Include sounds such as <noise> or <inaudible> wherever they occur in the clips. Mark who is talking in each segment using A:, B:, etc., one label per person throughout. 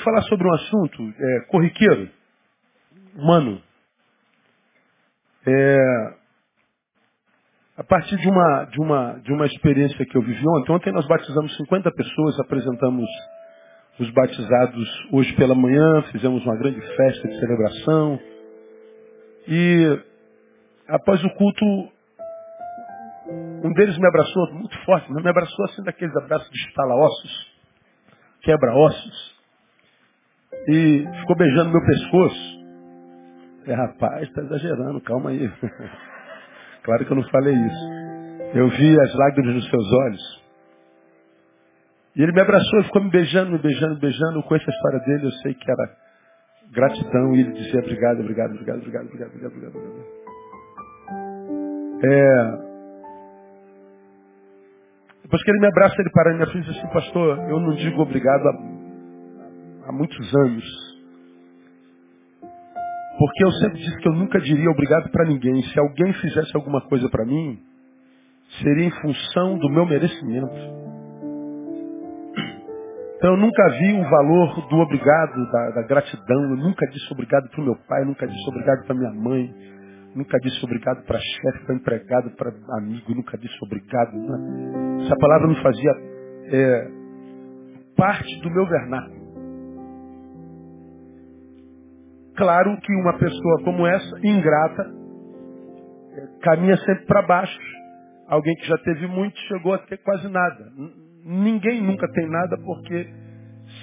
A: eu queria falar sobre um assunto é, corriqueiro, humano. É, a partir de uma, de, uma, de uma experiência que eu vivi ontem, ontem nós batizamos 50 pessoas, apresentamos os batizados hoje pela manhã, fizemos uma grande festa de celebração. E após o culto, um deles me abraçou muito forte, me abraçou assim daqueles abraços de estala-ossos, quebra-ossos, e ficou beijando meu pescoço. É, rapaz, está exagerando, calma aí. <laughs> Claro que eu não falei isso. Eu vi as lágrimas nos seus olhos. E ele me abraçou, ficou me beijando, me beijando, me beijando. Com essa história dele, eu sei que era gratidão. E ele dizia obrigado, obrigado, obrigado, obrigado, obrigado, obrigado, obrigado. obrigado. É... Depois que ele me abraça, ele para na minha frente e diz assim, pastor, eu não digo obrigado há, há muitos anos. Porque eu sempre disse que eu nunca diria obrigado para ninguém. Se alguém fizesse alguma coisa para mim, seria em função do meu merecimento. Então eu nunca vi o valor do obrigado, da, da gratidão. Eu nunca disse obrigado para o meu pai, nunca disse obrigado para minha mãe, nunca disse obrigado para chefe, para empregado, para amigo, nunca disse obrigado. Né? Essa palavra não fazia é, parte do meu vernáculo. Claro que uma pessoa como essa, ingrata, caminha sempre para baixo. Alguém que já teve muito chegou a ter quase nada. Ninguém nunca tem nada porque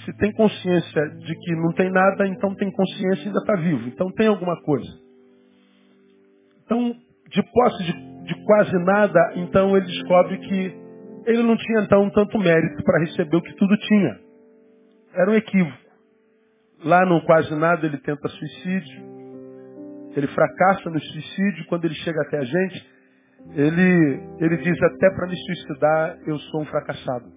A: se tem consciência de que não tem nada, então tem consciência e ainda está vivo. Então tem alguma coisa. Então, de posse de, de quase nada, então ele descobre que ele não tinha então tanto mérito para receber o que tudo tinha. Era um equívoco. Lá no quase nada ele tenta suicídio. Ele fracassa no suicídio. Quando ele chega até a gente, ele, ele diz até para me suicidar eu sou um fracassado.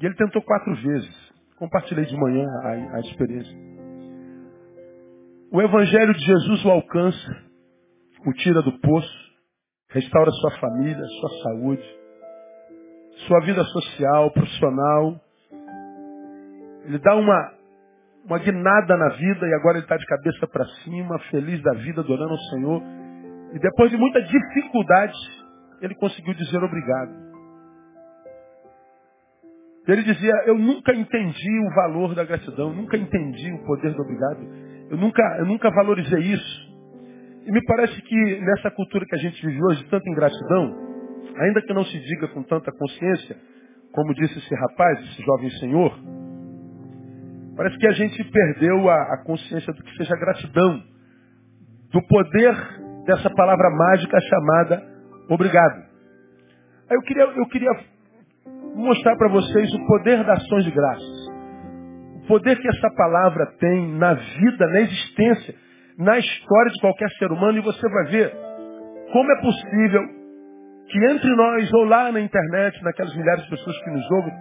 A: E ele tentou quatro vezes. Compartilhei de manhã a, a experiência. O Evangelho de Jesus o alcança, o tira do poço, restaura sua família, sua saúde, sua vida social, profissional. Ele dá uma uma guinada na vida e agora ele está de cabeça para cima, feliz da vida, adorando ao Senhor. E depois de muita dificuldade, ele conseguiu dizer obrigado. Ele dizia, eu nunca entendi o valor da gratidão, nunca entendi o poder do obrigado, eu nunca, eu nunca valorizei isso. E me parece que nessa cultura que a gente vive hoje, tanta ingratidão, ainda que não se diga com tanta consciência, como disse esse rapaz, esse jovem senhor, Parece que a gente perdeu a, a consciência do que seja gratidão, do poder dessa palavra mágica chamada obrigado. Aí eu queria, eu queria mostrar para vocês o poder das ações de graças. O poder que essa palavra tem na vida, na existência, na história de qualquer ser humano, e você vai ver como é possível que entre nós, ou lá na internet, naquelas milhares de pessoas que nos ouvem,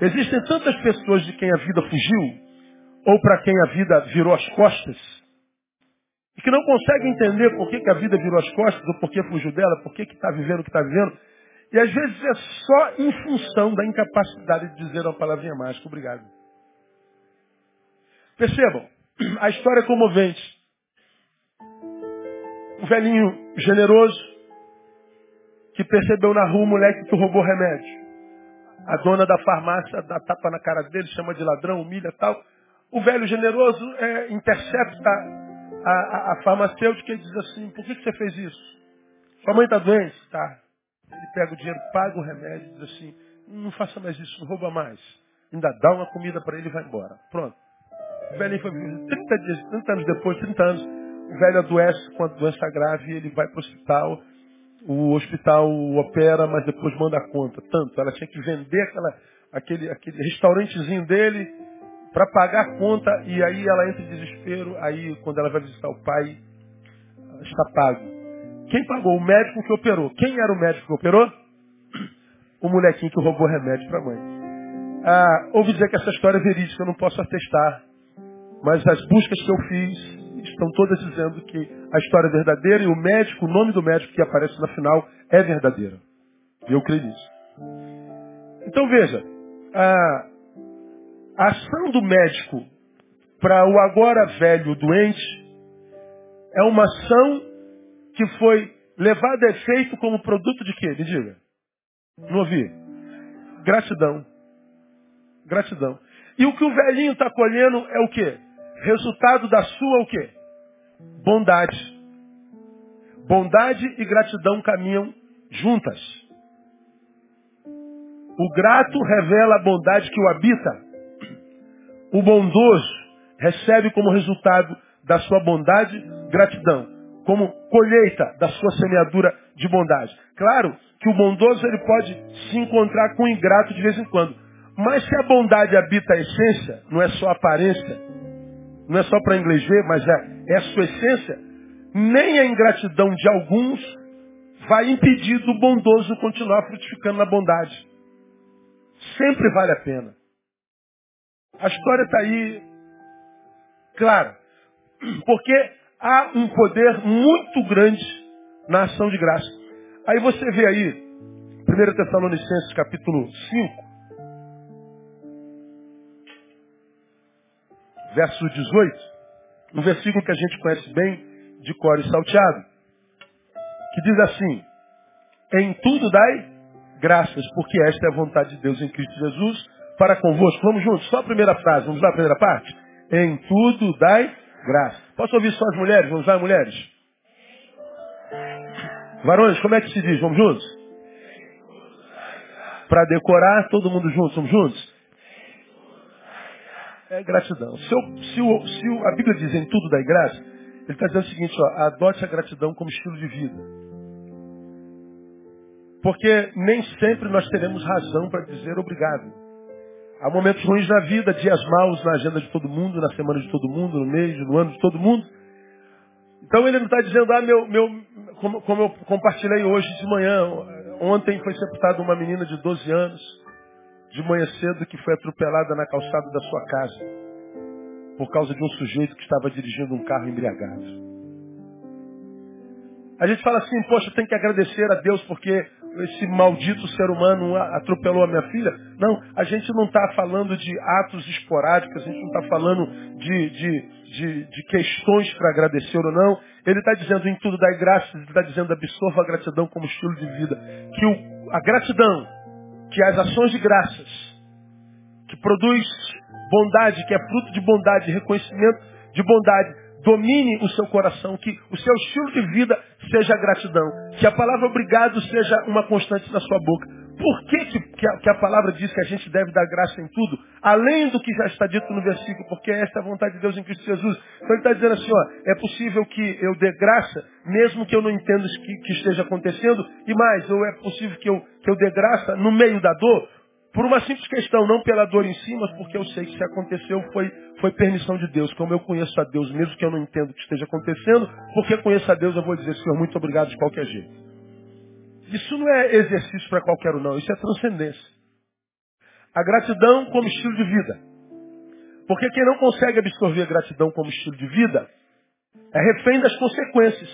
A: existem tantas pessoas de quem a vida fugiu, ou para quem a vida virou as costas, e que não consegue entender por que, que a vida virou as costas, ou por que fugiu dela, por que está vivendo o que está vivendo, e às vezes é só em função da incapacidade de dizer uma palavrinha mágica, obrigado. Percebam, <clears throat> a história é comovente. Um velhinho generoso que percebeu na rua um moleque que roubou remédio. A dona da farmácia dá tapa na cara dele, chama de ladrão, humilha tal. O velho generoso é, intercepta a, a, a, farmacêutica e diz assim, por que, que você fez isso? Sua mãe está doente? Tá. Ele pega o dinheiro, paga o remédio e diz assim, não faça mais isso, não rouba mais. Ainda dá uma comida para ele e vai embora. Pronto. O velho foi 30, dias, 30 anos depois, 30 anos, o velho adoece com a doença grave ele vai para o hospital. O hospital opera, mas depois manda a conta. Tanto, ela tinha que vender aquela, aquele, aquele restaurantezinho dele para pagar a conta e aí ela entra em desespero, aí quando ela vai visitar o pai, está pago. Quem pagou? O médico que operou. Quem era o médico que operou? O molequinho que roubou remédio para a mãe. Ah, ouvi dizer que essa história é verídica, eu não posso atestar. Mas as buscas que eu fiz estão todas dizendo que a história é verdadeira e o médico, o nome do médico que aparece na final é verdadeiro. E eu creio nisso. Então veja, ah, A ação do médico para o agora velho doente é uma ação que foi levada a efeito como produto de quê? Me diga. Não ouvi? Gratidão. Gratidão. E o que o velhinho está colhendo é o quê? Resultado da sua o quê? Bondade. Bondade e gratidão caminham juntas. O grato revela a bondade que o habita. O bondoso recebe como resultado da sua bondade gratidão, como colheita da sua semeadura de bondade. Claro que o bondoso ele pode se encontrar com o ingrato de vez em quando. Mas se a bondade habita a essência, não é só aparência, não é só para inglês ver, mas é, é a sua essência, nem a ingratidão de alguns vai impedir do bondoso continuar frutificando na bondade. Sempre vale a pena. A história está aí clara. Porque há um poder muito grande na ação de graça. Aí você vê aí, 1 Tessalonicenses capítulo 5, verso 18, um versículo que a gente conhece bem, de cor e salteado, que diz assim, em tudo dai graças, porque esta é a vontade de Deus em Cristo Jesus para convosco. Vamos juntos, só a primeira frase, vamos lá a primeira parte? Em tudo dai graça. Posso ouvir só as mulheres? Vamos lá, mulheres? Varões, como é que se diz? Vamos juntos? Para decorar, todo mundo juntos, vamos juntos? É gratidão. Se, eu, se, o, se o, a Bíblia diz em tudo dai graça, ele está dizendo o seguinte, ó, adote a gratidão como estilo de vida. Porque nem sempre nós teremos razão para dizer obrigado. Há momentos ruins na vida, dias maus na agenda de todo mundo, na semana de todo mundo, no mês, no ano de todo mundo. Então ele não está dizendo, ah, meu, meu, como, como eu compartilhei hoje de manhã, ontem foi sepultada uma menina de 12 anos, de manhã cedo, que foi atropelada na calçada da sua casa, por causa de um sujeito que estava dirigindo um carro embriagado. A gente fala assim, poxa, tem que agradecer a Deus porque esse maldito ser humano atropelou a minha filha. Não, a gente não está falando de atos esporádicos, a gente não está falando de, de, de, de questões para agradecer ou não. Ele está dizendo em tudo dai graças, ele está dizendo absorva a gratidão como estilo de vida. Que o, a gratidão, que as ações de graças, que produz bondade, que é fruto de bondade, reconhecimento de bondade, domine o seu coração, que o seu estilo de vida seja gratidão, que a palavra obrigado seja uma constante na sua boca. Por que, que, que, a, que, a, palavra diz que a gente deve dar graça em tudo? Além do que já está dito no versículo, porque esta é a vontade de Deus em Cristo Jesus. Então ele está dizendo assim, ó, é possível que eu dê graça, mesmo que eu não entenda o que, que esteja acontecendo, e mais, ou é possível que eu, que eu dê graça no meio da dor, por uma simples questão, não pela dor em si, mas porque eu sei que se aconteceu foi, foi permissão de Deus. Como eu conheço a Deus, mesmo que eu não entenda o que esteja acontecendo, porque conheço a Deus, eu vou dizer, Senhor, muito obrigado de qualquer jeito. Isso não é exercício para qualquer um, não. Isso é transcendência. A gratidão como estilo de vida. Porque quem não consegue absorver a gratidão como estilo de vida, é refém das consequências.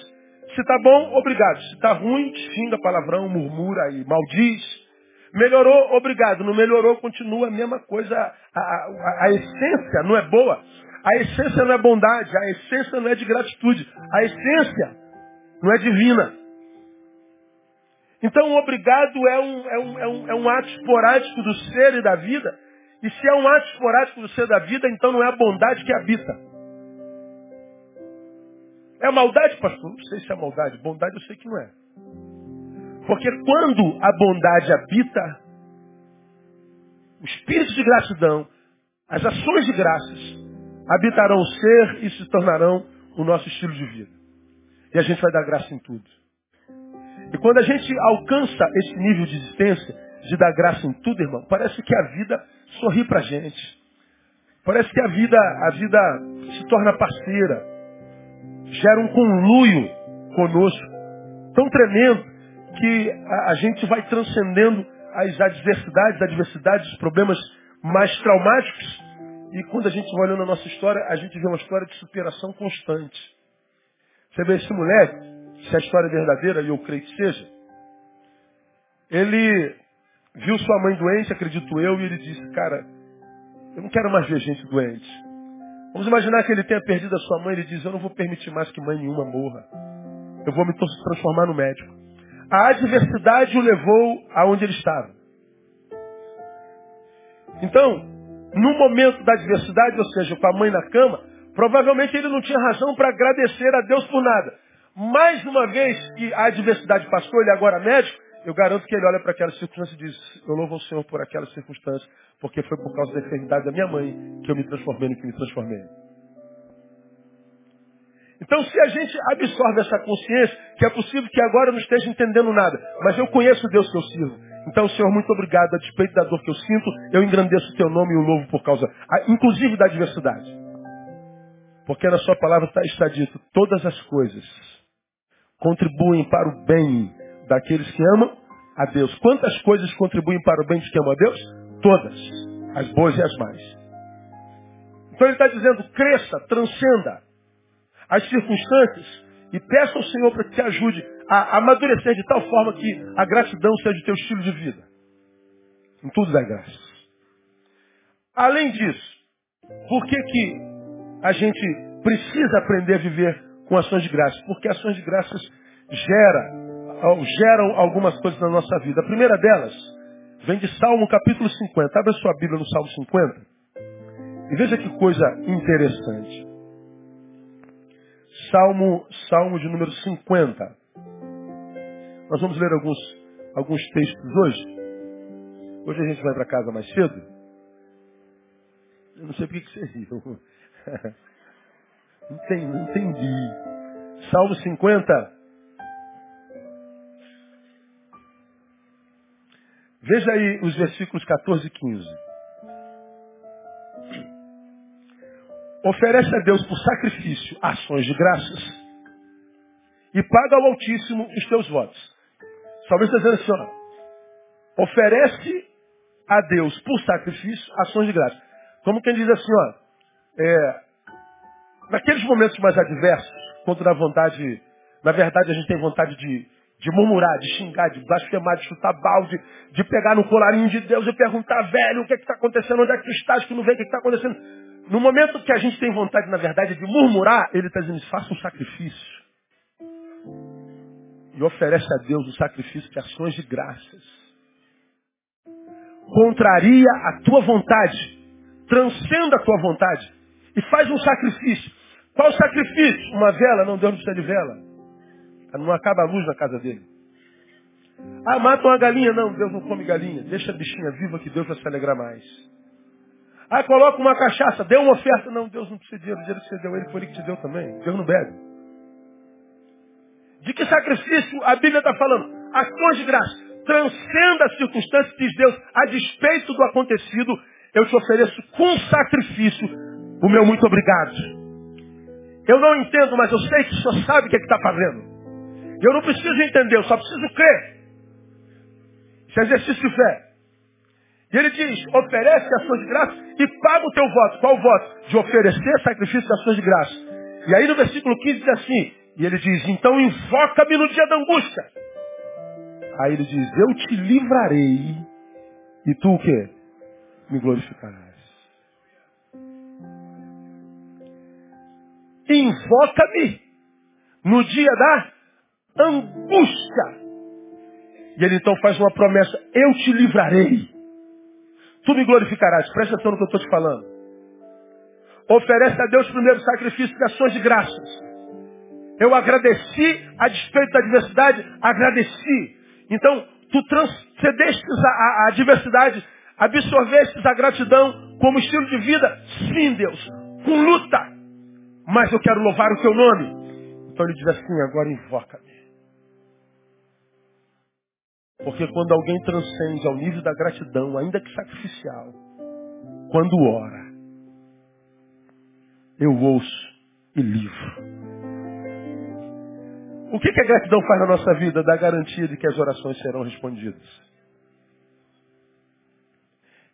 A: Se está bom, obrigado. Se está ruim, xinga palavrão, murmura e maldiz. Melhorou, obrigado. Não melhorou, continua a mesma coisa. A, a, a, essência não é boa. A essência não é bondade. A essência não é de gratitude. A essência não é divina. Então obrigado é um, é um, é um, é um ato esporádico do ser e da vida. E se é um ato esporádico do ser e da vida, então não é a bondade que habita. É maldade, pastor? Não sei se é maldade. Bondade eu sei que não é. Porque quando a bondade habita, o espírito de gratidão, as ações de graças, habitarão o ser e se tornarão o nosso estilo de vida. E a gente vai dar graça em tudo. E quando a gente alcança esse nível de existência, de dar graça em tudo, irmão, parece que a vida sorri pra gente. Parece que a vida, a vida se torna parceira. Gera um conluio conosco. Tão tremendo que a, gente vai transcendendo as adversidades, adversidades, os problemas mais traumáticos. E quando a gente vai olhando a nossa história, a gente vê uma história de superação constante. Você vê esse moleque, se a história é verdadeira, e eu creio que seja, ele viu sua mãe doente, acredito eu, e ele disse, cara, Eu não quero mais ver gente doente. Vamos imaginar que ele tenha perdido a sua mãe. Ele diz, eu não vou permitir mais que mãe nenhuma morra. Eu vou me transformar no médico. A adversidade o levou aonde ele estava. Então, no momento da adversidade, ou seja, com a mãe na cama, provavelmente ele não tinha razão para agradecer a Deus por nada. Mais uma vez que a adversidade passou, ele agora é médico, eu garanto que ele olha para aquela circunstância e diz, eu louvo ao Senhor por aquela circunstância, porque foi por causa da enfermidade da minha mãe que eu me transformei no que me transformei. Então, se a gente absorve essa consciência, que é possível que agora eu não esteja entendendo nada, mas eu conheço Deus que eu sirvo. Então, Senhor, muito obrigado, a despeito da dor que eu sinto, eu engrandeço o teu nome e o louvo por causa, inclusive da adversidade. Porque na sua palavra está, está dito, todas as coisas contribuem para o bem daqueles que amam a Deus. Quantas coisas contribuem para o bem de quem ama a Deus? Todas. As boas e as más. Então ele está dizendo, cresça, transcenda as circunstâncias e peça ao Senhor para que te ajude a amadurecer de tal forma que a gratidão seja o teu estilo de vida. Em tudo dá graças. Além disso, por que, que a gente precisa aprender a viver com ações de graças? Porque ações de graças gera, geram algumas coisas na nossa vida. A primeira delas vem de Salmo capítulo 50. Abra sua Bíblia no Salmo 50 e veja que coisa interessante. Salmo, Salmo de número 50. Nós vamos ler alguns, alguns textos hoje. Hoje a gente vai para casa mais cedo. Eu não sei por que você riu. <laughs> Não, entendi. Salmo 50. Veja aí os versículos 14 e 15. Oferece a Deus por sacrifício ações de graças e paga ao Altíssimo os teus votos. Talvez está dizendo assim, ó, oferece a Deus por sacrifício ações de graça. Como quem diz assim, ó, é, naqueles momentos mais adversos, quando na vontade, na verdade a gente tem vontade de, de murmurar, de xingar, de blasfemar, de chutar balde, de pegar no colarinho de Deus e perguntar, velho, o que é está acontecendo? Onde é que tu estás? Que não vem, o que é está acontecendo? No momento que a gente tem vontade, na verdade, de murmurar, ele está dizendo, faça um sacrifício e oferece a Deus o sacrifício de ações de graças. Contraria a tua vontade, transcenda a tua vontade e faz um sacrifício. Qual sacrifício? Uma vela? Não, Deus não precisa de vela. Não acaba a luz na casa dele. Ah, mata uma galinha? Não, Deus não come galinha. Deixa a bichinha viva que Deus vai se alegrar mais. Ah, coloca uma cachaça, dê uma oferta. Não, Deus não precisa de dinheiro. O dinheiro que você deu, ele foi ele que te deu também. Deus não bebe. De que sacrifício a Bíblia está falando? Ações de graça. Transcenda as circunstâncias, diz Deus, a despeito do acontecido, eu te ofereço com sacrifício o meu muito obrigado. Eu não entendo, mas eu sei que o Senhor sabe o que é está fazendo. Eu não preciso entender, eu só preciso crer. Isso é exercício de fé. E ele diz, oferece ações de graça e paga o teu voto. Qual voto? De oferecer sacrifício de ações de graça. E aí no versículo 15 diz assim, e ele diz, então invoca-me no dia da angústia. Aí ele diz, eu te livrarei. E tu o quê? Me glorificarás. Invoca-me no dia da angústia. E ele então faz uma promessa, eu te livrarei. Tu me glorificarás. Presta atenção no que eu estou te falando. Oferece a Deus primeiro sacrifício de ações de graças. Eu agradeci a despeito da adversidade, agradeci. Então, tu transcendeste a, a, a adversidade, absorveste a gratidão como estilo de vida. Sim, Deus, com luta. Mas eu quero louvar o teu nome. Então ele diz assim, agora invoca-me. Porque quando alguém transcende ao nível da gratidão, ainda que sacrificial, quando ora, eu ouço e livro. O que, que a gratidão faz na nossa vida? Dá garantia de que as orações serão respondidas.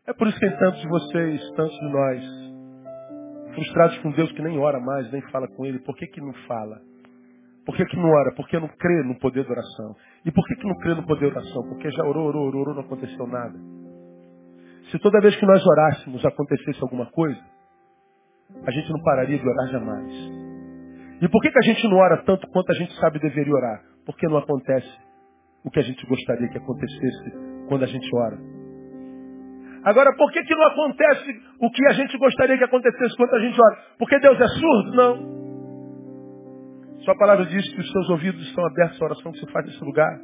A: É por isso que tem tantos de vocês, tantos de nós, frustrados com Deus que nem ora mais, nem fala com Ele. Por que, que não fala? Por que, que não ora? Porque não crê no poder da oração. E por que, que não crê no poder da oração? Porque já orou, orou, orou, orou, não aconteceu nada. Se toda vez que nós orássemos acontecesse alguma coisa, a gente não pararia de orar jamais. E por que, que a gente não ora tanto quanto a gente sabe deveria orar? Porque não acontece o que a gente gostaria que acontecesse quando a gente ora. Agora, por que, que não acontece o que a gente gostaria que acontecesse quando a gente ora? Porque Deus é surdo? Não. Sua palavra diz que os seus ouvidos estão abertos à oração que se faz nesse lugar.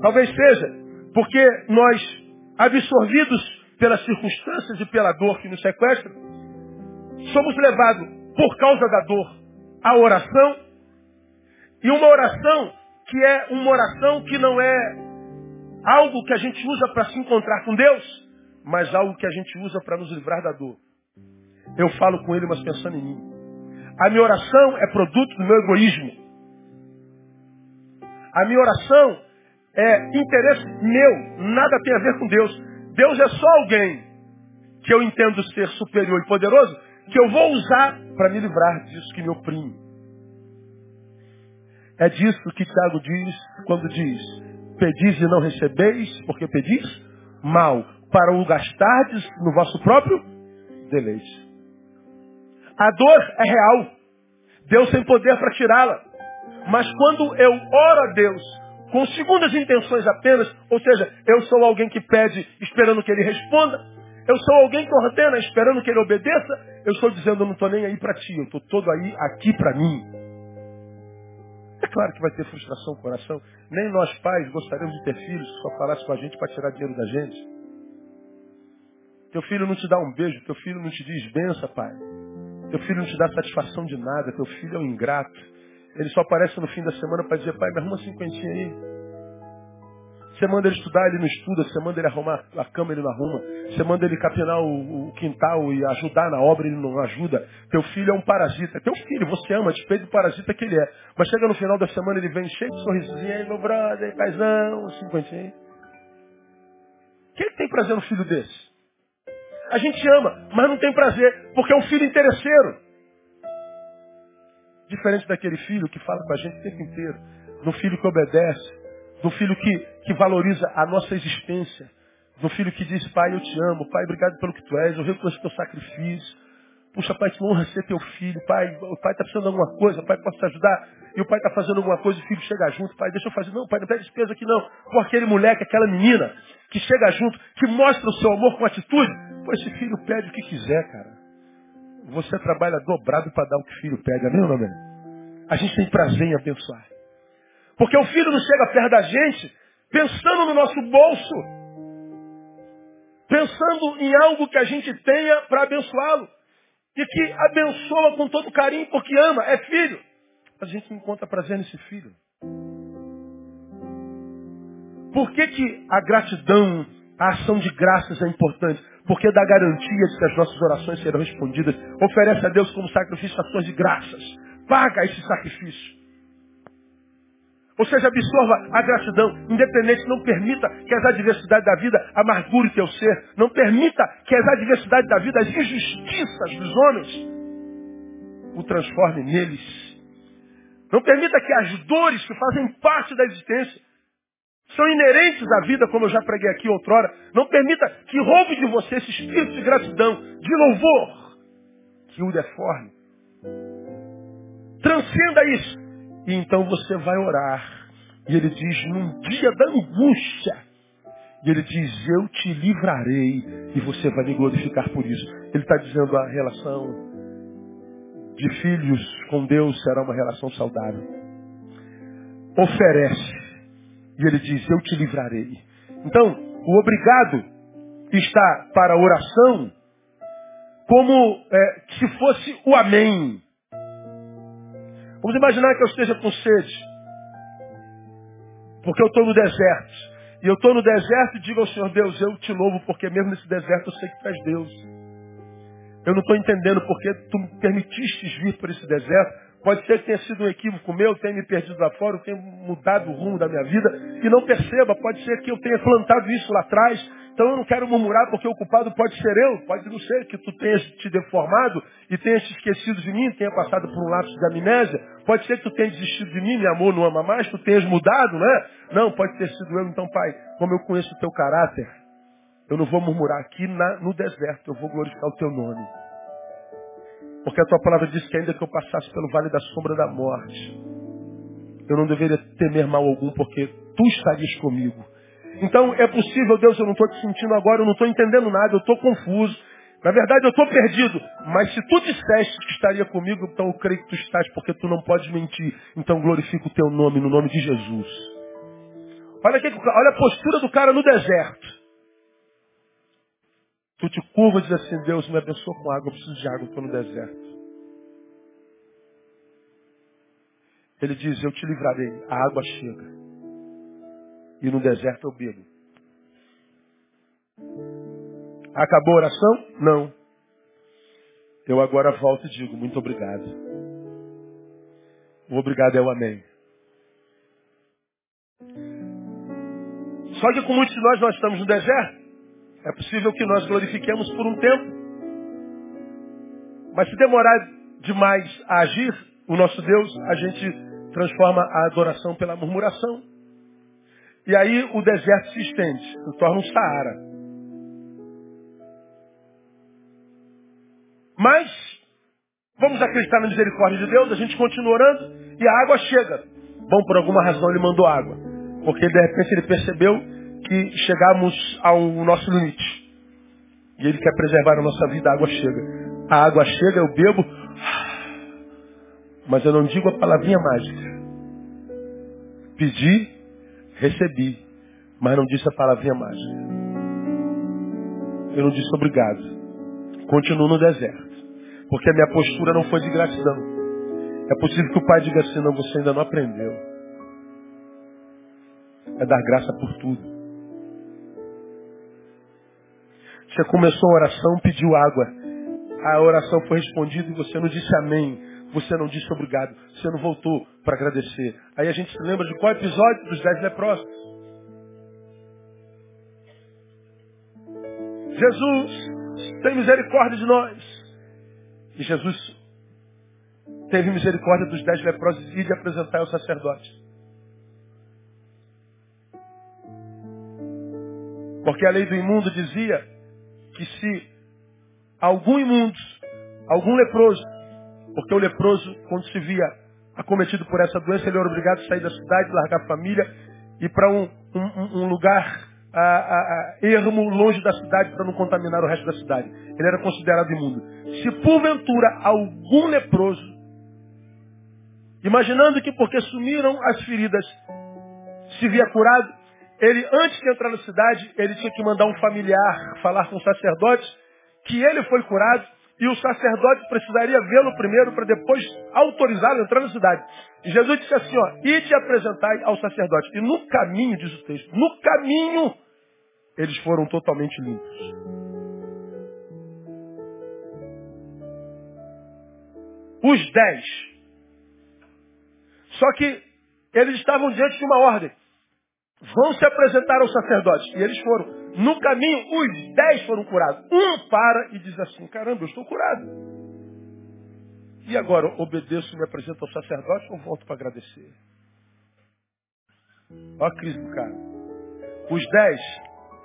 A: Talvez seja porque nós, absorvidos pelas circunstâncias e pela dor que nos sequestra, somos levados, por causa da dor, à oração. E uma oração que é uma oração que não é algo que a gente usa para se encontrar com Deus, mas algo que a gente usa para nos livrar da dor. Eu falo com Ele, mas pensando em mim. A minha oração é produto do meu egoísmo. A minha oração é interesse meu, nada tem a ver com Deus. Deus é só alguém que eu entendo ser superior e poderoso, que eu vou usar para me livrar disso que me oprime. É disso que Tiago diz quando diz: Pedis e não recebeis, porque pedis mal, para o gastardes no vosso próprio deleite. A dor é real. Deus tem poder para tirá-la. Mas quando eu oro a Deus com segundas intenções apenas, ou seja, eu sou alguém que pede esperando que ele responda, eu sou alguém que ordena esperando que ele obedeça, eu estou dizendo, eu não estou nem aí para ti, eu estou todo aí aqui para mim. É claro que vai ter frustração no coração. Nem nós pais gostaríamos de ter filhos que só falasse com a gente para tirar dinheiro da gente. Teu filho não te dá um beijo, teu filho não te diz benção, pai. Teu filho não te dá satisfação de nada, teu filho é um ingrato. Ele só aparece no fim da semana para dizer, pai, me arruma cinquentinha aí. Você manda ele estudar, ele não estuda. Você manda ele arrumar a cama, ele não arruma. Você manda ele capinar o, o, quintal e ajudar na obra, ele não ajuda. Teu filho é um parasita. Teu filho, você ama, despeito do parasita que ele é. Mas chega no final da semana, ele vem cheio de sorrisinho. Aí, meu brother, paizão, cinquentinha. Quem tem prazer no filho desse? A gente ama, mas não tem prazer, porque é um filho interesseiro. Diferente daquele filho que fala com a gente o tempo inteiro. No filho que obedece, do filho que, que valoriza a nossa existência, do filho que diz, pai, eu te amo, pai, obrigado pelo que tu és, eu reconheço teu sacrifício. Puxa, pai, que honra ser teu filho, pai, o pai está precisando de alguma coisa, pai, posso te ajudar? E o pai está fazendo alguma coisa, o filho chega junto, pai, deixa eu fazer. Não, pai, não pede despesa aqui não. Com aquele moleque, aquela menina que chega junto, que mostra o seu amor com atitude, pô, esse filho pede o que quiser, cara. Você trabalha dobrado para dar o que o filho pede, amém ou não, amém? A gente tem prazer em abençoar. Porque o filho não chega perto da gente pensando no nosso bolso. Pensando em algo que a gente tenha para abençoá-lo. E que abençoa com todo carinho porque ama, é filho. A gente encontra prazer nesse filho. Por que, que a gratidão, a ação de graças é importante? Porque dá garantia de que as nossas orações serão respondidas. Oferece a Deus como sacrifício ações de graças. Paga esse sacrifício. Ou seja, absorva a gratidão, independente, não permita que as adversidades da vida amargurem teu ser. Não permita que as adversidades da vida, as injustiças dos homens, o transformem neles. Não permita que as dores que fazem parte da existência, são inerentes à vida, como eu já preguei aqui outrora, não permita que roube de você esse espírito de gratidão, de louvor, que o deforme. Transcenda isso. E então você vai orar. E ele diz, num dia da angústia, e ele diz, eu te livrarei e você vai me glorificar por isso. Ele está dizendo a relação de filhos com Deus será uma relação saudável. Oferece. E ele diz, eu te livrarei. Então, o obrigado está para a oração como é, se fosse o amém. Vamos imaginar que eu esteja com sede. Porque eu estou no deserto. E eu estou no deserto e digo ao Senhor Deus, eu te louvo porque mesmo nesse deserto eu sei que tu és Deus. Eu não estou entendendo porque tu me permitiste vir por esse deserto, Pode ser que tenha sido um equívoco meu, tenha me perdido lá fora, tenha mudado o rumo da minha vida e não perceba. Pode ser que eu tenha plantado isso lá atrás. Então eu não quero murmurar porque o culpado pode ser eu. Pode não ser que tu tenhas te deformado e tenhas te esquecido de mim, tenha passado por um lapso de amnésia. Pode ser que tu tenhas desistido de mim, meu amor não ama mais, tu tenhas mudado, né? Não, pode ter sido eu. Então, pai, como eu conheço o teu caráter, eu não vou murmurar aqui na, no deserto, eu vou glorificar o teu nome. Porque a tua palavra diz que ainda que eu passasse pelo vale da sombra da morte, eu não deveria temer mal algum, porque tu estarias comigo. Então é possível, Deus, eu não estou te sentindo agora, eu não estou entendendo nada, eu estou confuso. Na verdade, eu estou perdido. Mas se tu disseste que estaria comigo, então eu creio que tu estás, porque tu não podes mentir. Então glorifica o teu nome, no nome de Jesus. Olha, aqui, olha a postura do cara no deserto. Tu te curva e diz assim, Deus me abençoa com água, eu preciso de água, estou no deserto. Ele diz, eu te livrarei, a água chega. E no deserto eu bebo. Acabou a oração? Não. Eu agora volto e digo, muito obrigado. O obrigado é o amém. Só que com muitos de nós, nós estamos no deserto. É possível que nós glorifiquemos por um tempo. Mas se demorar demais a agir, o nosso Deus, a gente transforma a adoração pela murmuração. E aí o deserto se estende, se torna um Saara. Mas, vamos acreditar na misericórdia de Deus, a gente continua orando e a água chega. Bom, por alguma razão ele mandou água. Porque de repente ele percebeu que chegamos ao nosso limite. E ele quer preservar a nossa vida, a água chega. A água chega, eu bebo, mas eu não digo a palavrinha mágica. Pedi, recebi, mas não disse a palavrinha mágica. Eu não disse obrigado. Continuo no deserto. Porque a minha postura não foi de gratidão. É possível que o pai diga assim, não, você ainda não aprendeu. É dar graça por tudo. Você começou a oração, pediu água. A oração foi respondida e você não disse amém. Você não disse obrigado. Você não voltou para agradecer. Aí a gente se lembra de qual episódio? Dos dez leprosos. Jesus, tem misericórdia de nós. E Jesus teve misericórdia dos dez leprosos e de apresentar ao sacerdote. Porque a lei do imundo dizia que se algum imundo, algum leproso, porque o leproso, quando se via acometido por essa doença, ele era obrigado a sair da cidade, largar a família, ir para um, um, um, lugar a, a, a, ermo, longe da cidade, para não contaminar o resto da cidade. Ele era considerado imundo. Se porventura algum leproso, imaginando que porque sumiram as feridas, se via curado, ele, antes de entrar na cidade, ele tinha que mandar um familiar falar com o sacerdote que ele foi curado e o sacerdote precisaria vê-lo primeiro para depois autorizá-lo a entrar na cidade. E Jesus disse assim, ó, e te apresentai ao sacerdote. E no caminho, diz o texto, no caminho, eles foram totalmente limpos. Os dez. Só que eles estavam diante de uma ordem vão se apresentar ao sacerdote. E eles foram. No caminho, os dez foram curados. Um para e diz assim, caramba, eu estou curado. E agora, obedeço e me apresento ao sacerdote ou volto para agradecer? Olha a crise do cara. Os dez,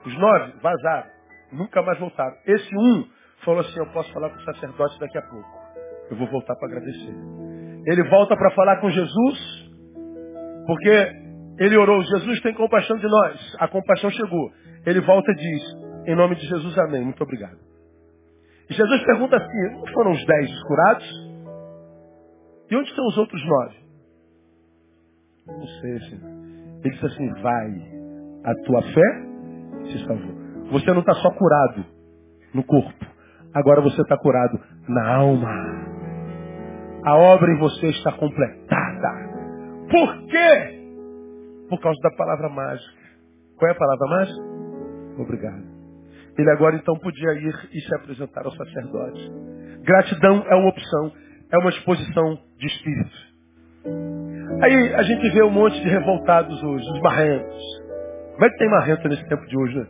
A: os nove, vazaram. Nunca mais voltaram. Esse um falou assim, eu posso falar com o sacerdote daqui a pouco. Eu vou voltar para agradecer. Ele volta para falar com Jesus, porque ele orou, Jesus tem compaixão de nós. A compaixão chegou. Ele volta e diz, em nome de Jesus, amém. Muito obrigado. E Jesus pergunta assim, não foram os dez curados? E onde estão os outros nove? Não sei, Senhor. Ele disse assim, vai, a tua fé se salvou. Você não está só curado no corpo. Agora você está curado na alma. A obra em você está completada. Por quê? Por causa da palavra mágica. Qual é a palavra mágica? Obrigado. Ele agora então podia ir e se apresentar ao sacerdote. Gratidão é uma opção. é uma exposição de espírito. Aí a gente vê um monte de revoltados hoje, os marrentos. Como é que tem marrento nesse tempo de hoje, né?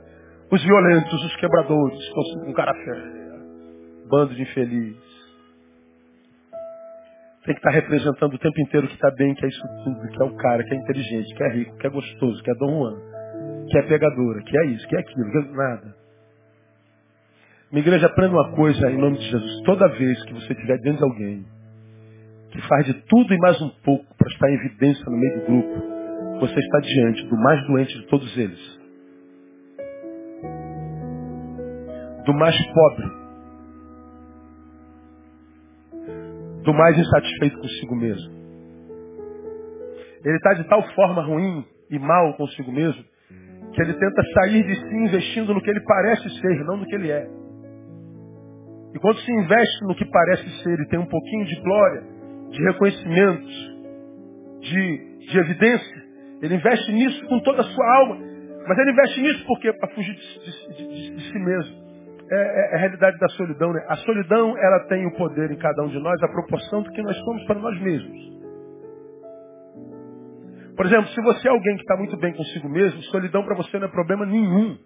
A: Os violentos, os quebradores, com cara feia. Bando de infelizes. Tem que estar representando o tempo inteiro que está bem, que é isso tudo, que é o cara, que é inteligente, que é rico, que é gostoso, que é Dom Juan, que é pegadora, que é isso, que é aquilo, que é nada. Minha igreja, aprenda uma coisa em nome de Jesus. Toda vez que você estiver diante de alguém que faz de tudo e mais um pouco para estar em evidência no meio do grupo, você está diante do mais doente de todos eles. Do mais pobre. Do mais insatisfeito consigo mesmo. Ele está de tal forma ruim e mal consigo mesmo que ele tenta sair de si investindo no que ele parece ser, não no que ele é. E quando se investe no que parece ser e tem um pouquinho de glória, de reconhecimento, de, de evidência, ele investe nisso com toda a sua alma. Mas ele investe nisso por quê? Para fugir de, de, de, de, si mesmo. É, é, é, a realidade da solidão. Né? A solidão ela tem o poder em cada um de nós, a proporção do que nós somos para nós mesmos. Por exemplo, se você é alguém que está muito bem consigo mesmo, solidão para você não é problema nenhum.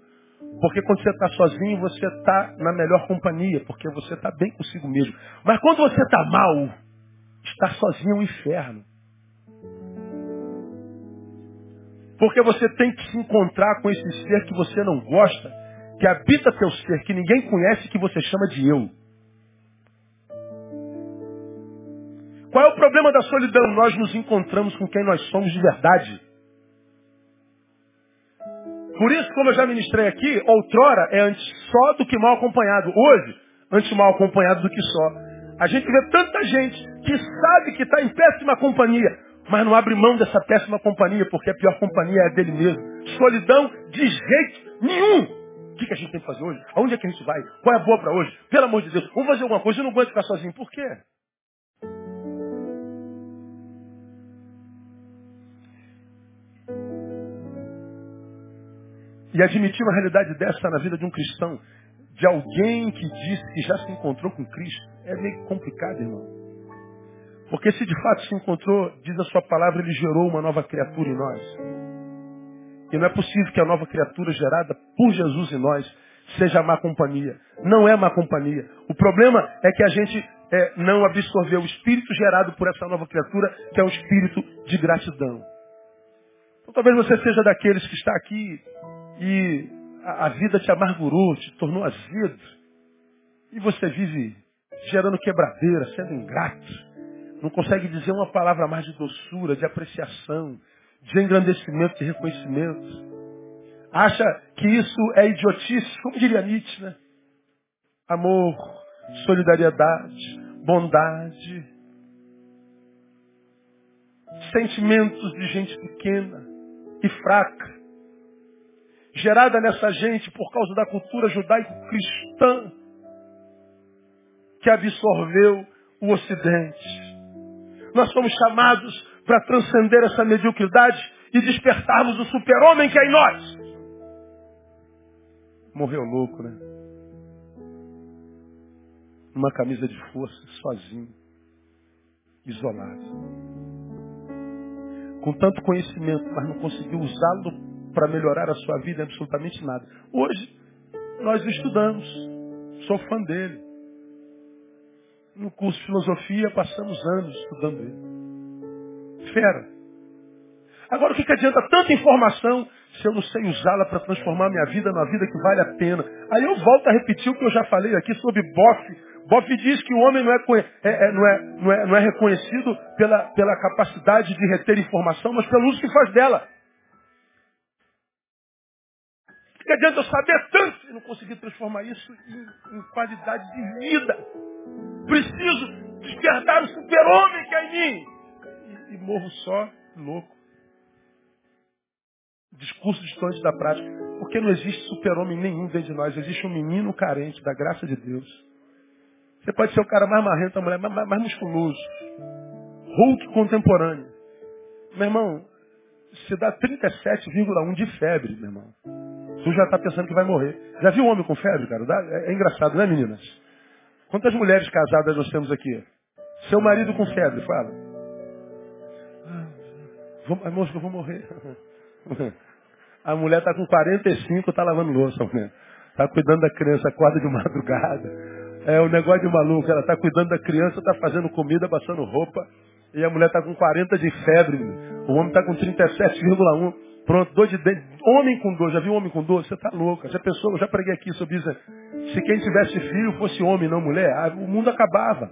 A: Porque quando você está sozinho, você está na melhor companhia, porque você está bem consigo mesmo. Mas quando você está mal, estar sozinho é um inferno. Porque você tem que se encontrar com esse ser que você não gosta, que habita teu ser, que ninguém conhece, que você chama de eu. Qual é o problema da solidão? Nós nos encontramos com quem nós somos de verdade. Por isso, como eu já ministrei aqui, outrora é antes só do que mal acompanhado. Hoje, antes mal acompanhado do que só. A gente vê tanta gente que sabe que está em péssima companhia, mas não abre mão dessa péssima companhia, porque a pior companhia é a dele mesmo. Solidão de jeito nenhum. O que, que a gente tem que fazer hoje? Aonde é que a gente vai? Qual é a boa para hoje? Pelo amor de Deus, vamos fazer alguma coisa. Eu não aguento ficar sozinho. Por quê? E admitir uma realidade dessa na vida de um cristão, de alguém que diz que já se encontrou com Cristo, é meio complicado, irmão. Porque se de fato se encontrou, diz a sua palavra, ele gerou uma nova criatura em nós. E não é possível que a nova criatura gerada por Jesus em nós seja má companhia. Não é má companhia. O problema é que a gente é, não absorveu o espírito gerado por essa nova criatura, que é um espírito de gratidão. Então, talvez você seja daqueles que está aqui e a, a vida te amargurou, te tornou azedo. E você vive gerando quebradeira, sendo ingrato. Não consegue dizer uma palavra mais de doçura, de apreciação, de engrandecimento, de reconhecimento. Acha que isso é idiotice, como diria Nietzsche, né? Amor, solidariedade, bondade, sentimentos de gente pequena e fraca gerada nessa gente por causa da cultura judaico-cristã que absorveu o Ocidente. Nós somos chamados para transcender essa mediocridade e despertarmos o super-homem que é em nós. Morreu louco, né? Numa camisa de força, sozinho, isolado. Com tanto conhecimento, mas não conseguiu usá-lo para melhorar a sua vida absolutamente nada. Hoje, nós estudamos. Sou fã dele. No curso de filosofia, passamos anos estudando ele. Fera. Agora, o que, que adianta tanta informação se eu não sei usá-la para transformar minha vida numa vida que vale a pena? Aí eu volto a repetir o que eu já falei aqui sobre Boff. Boff diz que o homem não é, é, é, não é, não é, não é reconhecido pela, pela capacidade de reter informação, mas pelo uso que faz dela. Que adianta eu saber tanto e não conseguir transformar isso em, em qualidade de vida. Preciso despertar o super-homem que é em mim. E, morro só louco. Discurso distante da prática. Porque não existe super-homem nenhum dentro de nós. Existe um menino carente da graça de Deus. Você pode ser o cara mais marrento, a mulher mais, mais musculoso. Hulk contemporâneo. Meu irmão, se dá 37,1 de febre, meu irmão. Tu já está pensando que vai morrer. Já viu homem com febre, cara? É, é engraçado, né, meninas? Quantas mulheres casadas nós temos aqui? Seu marido com febre, fala. Ah, moça, eu vou morrer. <laughs> A mulher está com 45, está lavando louça. Está cuidando da criança, acorda de <laughs> madrugada. É um negócio de maluco. Ela está cuidando da criança, está fazendo comida, passando roupa. E a mulher está com 40 de febre. O homem está com 37,1. Pronto, dor de dente. Homem com dor. Já viu homem com dor? Você está louca. Já pensou? Eu já preguei aqui sobre isso. Se quem tivesse filho fosse homem, não mulher, ah, o mundo acabava.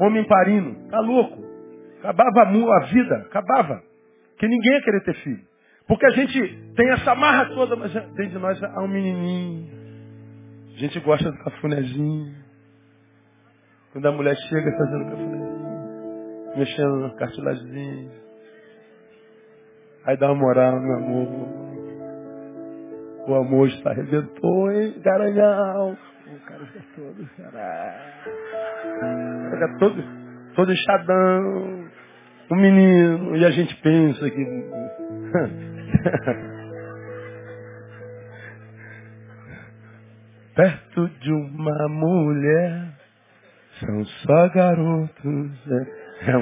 A: Homem parino. Tá louco. Acabava a vida. Acabava. Que ninguém ia querer ter filho. Porque a gente tem essa marra toda, mas dentro de nós há um menininho. A gente gosta do cafunézinho. Quando a mulher chega fazendo cafunézinho, mexendo no cartilagemzinho. Aí dá uma moral, meu amor. O amor está arrebentou, hein, garanhão. O cara está todo, está todo, todo enxadão. O menino. E a gente pensa que <laughs> Perto de uma mulher são só garotos. É, é,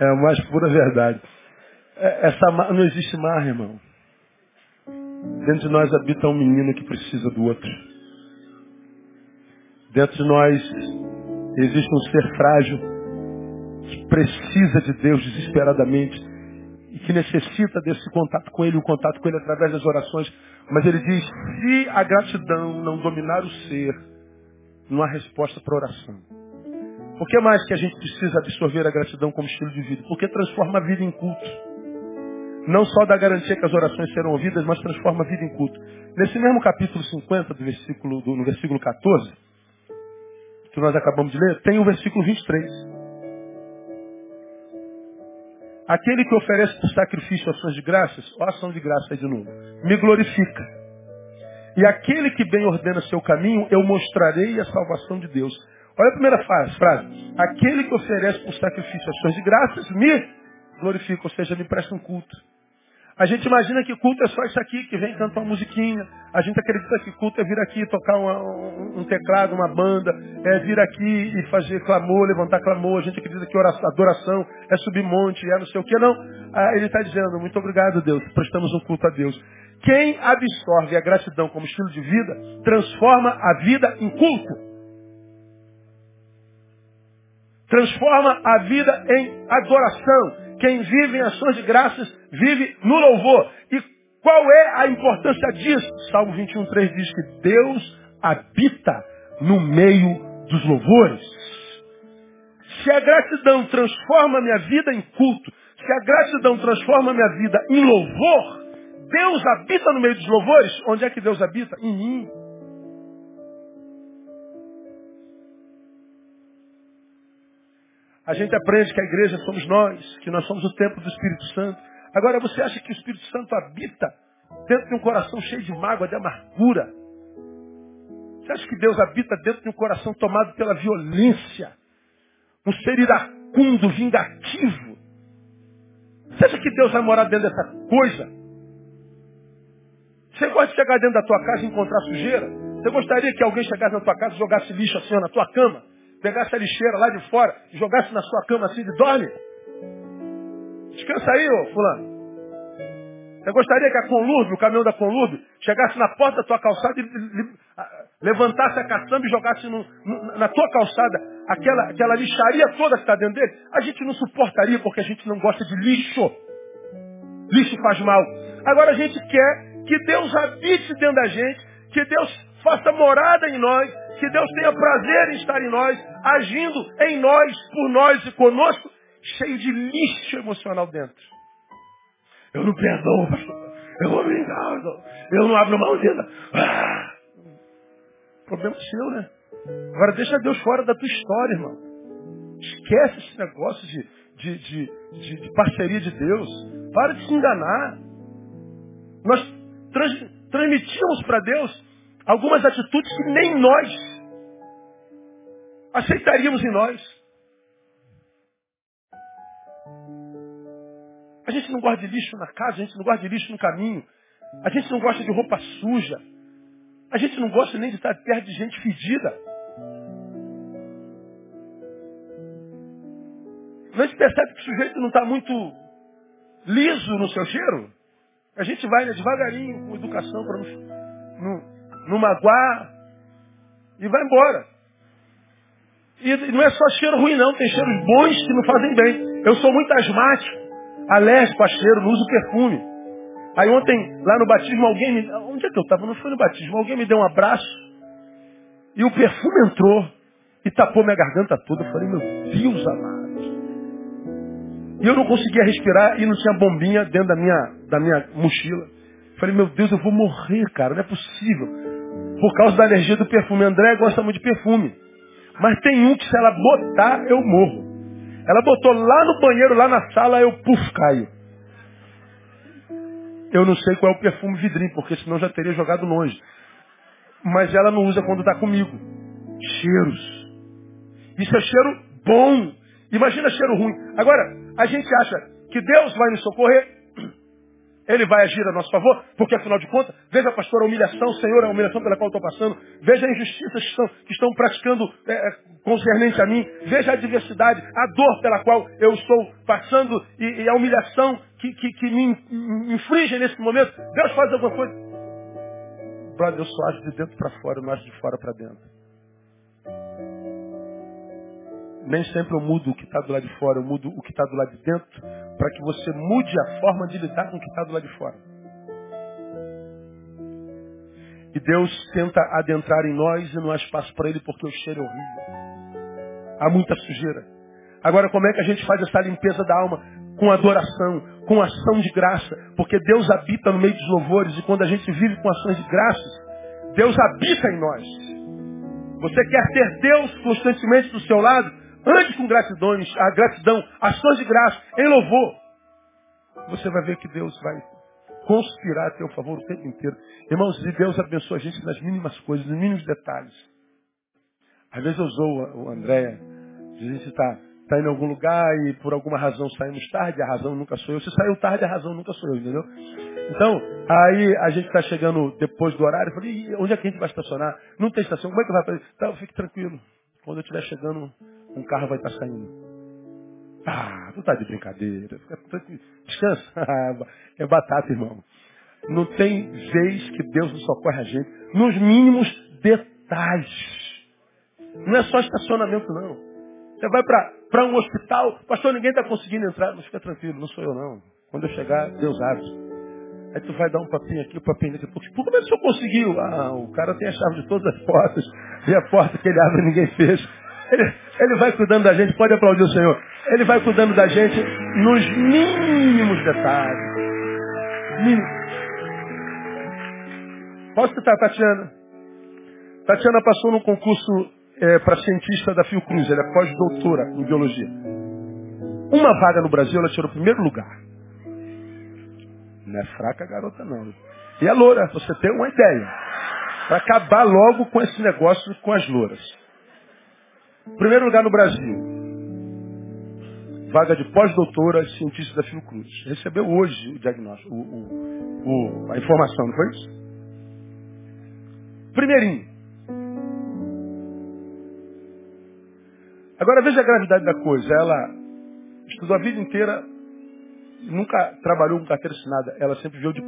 A: <laughs> é a mais pura verdade. É, essa não existe mar, irmão. Dentro de nós habita um menino que precisa do outro. Dentro de nós existe um ser frágil que precisa de Deus desesperadamente e que necessita desse contato com Ele, o contato com Ele através das orações. Mas ele diz, se a gratidão não dominar o ser, não há resposta para a oração. Por que mais que a gente precisa absorver a gratidão como estilo de vida? Porque transforma a vida em culto. Não só dá garantia que as orações serão ouvidas, mas transforma a vida em culto. Nesse mesmo capítulo 50, do versículo, do, no versículo 14, que nós acabamos de ler, tem o versículo 23. Aquele que oferece por sacrifício ações de graças, ó ação de graça aí de novo, me glorifica. E aquele que bem ordena seu caminho, eu mostrarei a salvação de Deus. Olha a primeira frase. Aquele que oferece por sacrifício ações de graças, me glorifica, ou seja, me presta um culto. A gente imagina que culto é só isso aqui, que vem cantar uma musiquinha. A gente acredita que culto é vir aqui tocar uma, um, um, teclado, uma banda, é vir aqui e fazer clamor, levantar clamor. A gente acredita que oração, adoração é subir monte, é não sei o que, não. Ah, ele está dizendo, muito obrigado, Deus, prestamos um culto a Deus. Quem absorve a gratidão como estilo de vida, transforma a vida em culto. Transforma a vida em adoração. Quem vive em ações de graças vive no louvor. E qual é a importância disso? Salmo 21.3 diz que Deus habita no meio dos louvores. Se a gratidão transforma minha vida em culto, se a gratidão transforma minha vida em louvor, Deus habita no meio dos louvores. Onde é que Deus habita? Em mim. A gente aprende que a igreja somos nós, que nós somos o templo do Espírito Santo. Agora, você acha que o Espírito Santo habita dentro de um coração cheio de mágoa, de amargura? Você acha que Deus habita dentro de um coração tomado pela violência? Um ser iracundo, vingativo? Você acha que Deus vai morar dentro dessa coisa? Você gosta de chegar dentro da tua casa e encontrar sujeira? Você gostaria que alguém chegasse na tua casa e jogasse lixo assim na tua cama? Pegasse a lixeira lá de fora e jogasse na sua cama assim de dorme? Descansa aí, ô fulano. Você gostaria que a Conlurbe, o caminhão da Conlurbe, chegasse na porta da tua calçada e levantasse a caçamba e jogasse no, na tua calçada aquela, aquela lixaria toda que está dentro dele? A gente não suportaria porque a gente não gosta de lixo. Lixo faz mal. Agora a gente quer que Deus habite dentro da gente, que Deus faça morada em nós, que Deus tenha prazer em estar em nós, agindo em nós, por nós e conosco, cheio de lixo emocional dentro. Eu não perdoo, pastor. Eu vou me Eu não abro mão de ah. Problema seu, né? Agora deixa Deus fora da tua história, irmão. Esquece esse negócio de, de, de, de, de parceria de Deus. Para de se enganar. Nós trans, transmitimos para Deus algumas atitudes que nem nós aceitaríamos em nós. A gente não gosta de lixo na casa, a gente não gosta de lixo no caminho. A gente não gosta de roupa suja. A gente não gosta nem de estar perto de gente fedida. A gente percebe que o sujeito não está muito liso no seu cheiro. A gente vai né, devagarinho, com educação, para não, não, não magoar, e vai embora. E não é só cheiro ruim, não. Tem cheiros bons que não fazem bem. Eu sou muito asmático, alérgico a cheiro, não uso perfume. Aí ontem, lá no batismo, alguém me... Onde é que eu estava? Não foi no batismo. Alguém me deu um abraço. E o perfume entrou e tapou minha garganta toda. Eu falei, meu Deus amado. E eu não conseguia respirar e não tinha bombinha dentro da minha, da minha mochila. Eu falei, meu Deus, eu vou morrer, cara. Não é possível. Por causa da alergia do perfume. André gosta muito de perfume. Mas tem um que se ela botar, eu morro. Ela botou lá no banheiro, lá na sala, eu puf, caio. Eu não sei qual é o perfume vidrinho, porque senão já teria jogado longe. Mas ela não usa quando está comigo. Cheiros. Isso é cheiro bom. Imagina cheiro ruim. Agora, a gente acha que Deus vai nos socorrer ele vai agir a nosso favor, porque afinal de contas, veja, pastor, a humilhação, Senhor, a humilhação pela qual estou passando, veja a injustiça que estão, que estão praticando é, é, concernente a mim, veja a adversidade, a dor pela qual eu estou passando e, e a humilhação que, que, que me infringe nesse momento. Deus faz alguma coisa. Brother, eu só acho de dentro para fora, eu não acho de fora para dentro. Nem sempre eu mudo o que está do lado de fora, eu mudo o que está do lado de dentro, para que você mude a forma de lidar com o que está do lado de fora. E Deus tenta adentrar em nós e não há espaço para Ele porque o cheiro é horrível. Há muita sujeira. Agora, como é que a gente faz essa limpeza da alma? Com adoração, com ação de graça. Porque Deus habita no meio dos louvores e quando a gente vive com ações de graças, Deus habita em nós. Você quer ter Deus constantemente do seu lado? Ande com gratidão, a gratidão, ações de graça, em louvor. Você vai ver que Deus vai conspirar a teu favor o tempo inteiro. Irmãos, e Deus abençoa a gente nas mínimas coisas, nos mínimos detalhes. Às vezes eu sou o André, a gente está tá em algum lugar e por alguma razão saímos tarde, a razão nunca sou eu. Se saiu tarde, a razão nunca sou eu, entendeu? Então, aí a gente está chegando depois do horário, eu falei, onde é que a gente vai estacionar? Não tem estação, como é que vai fazer? Então, fique tranquilo. Quando eu estiver chegando um carro vai estar saindo. Ah, tu tá de brincadeira. Descansa. <laughs> é batata, irmão. Não tem vez que Deus não socorre a gente. Nos mínimos detalhes. Não é só estacionamento, não. Você vai para um hospital, pastor, ninguém está conseguindo entrar. Mas fica tranquilo, não sou eu não. Quando eu chegar, Deus abre. Aí tu vai dar um papinho aqui, um papinho daqui. Por como é que o senhor conseguiu? Ah, o cara tem a chave de todas as portas. E a porta que ele abre ninguém <laughs> fecha. Ele, ele vai cuidando da gente, pode aplaudir o Senhor. Ele vai cuidando da gente nos mínimos detalhes. Mínimos. Posso citar a Tatiana? Tatiana passou num concurso é, para cientista da Fiocruz. Ela é pós-doutora em biologia. Uma vaga no Brasil, ela tirou o primeiro lugar. Não é fraca garota, não. E a loura, você tem uma ideia. Para acabar logo com esse negócio com as louras. Primeiro lugar no Brasil. Vaga de pós-doutora cientista da Fiocruz. Recebeu hoje o diagnóstico, o, o, o, a informação, não foi isso? Primeirinho. Agora veja a gravidade da coisa. Ela estudou a vida inteira, nunca trabalhou com carteira assinada. Ela sempre veio de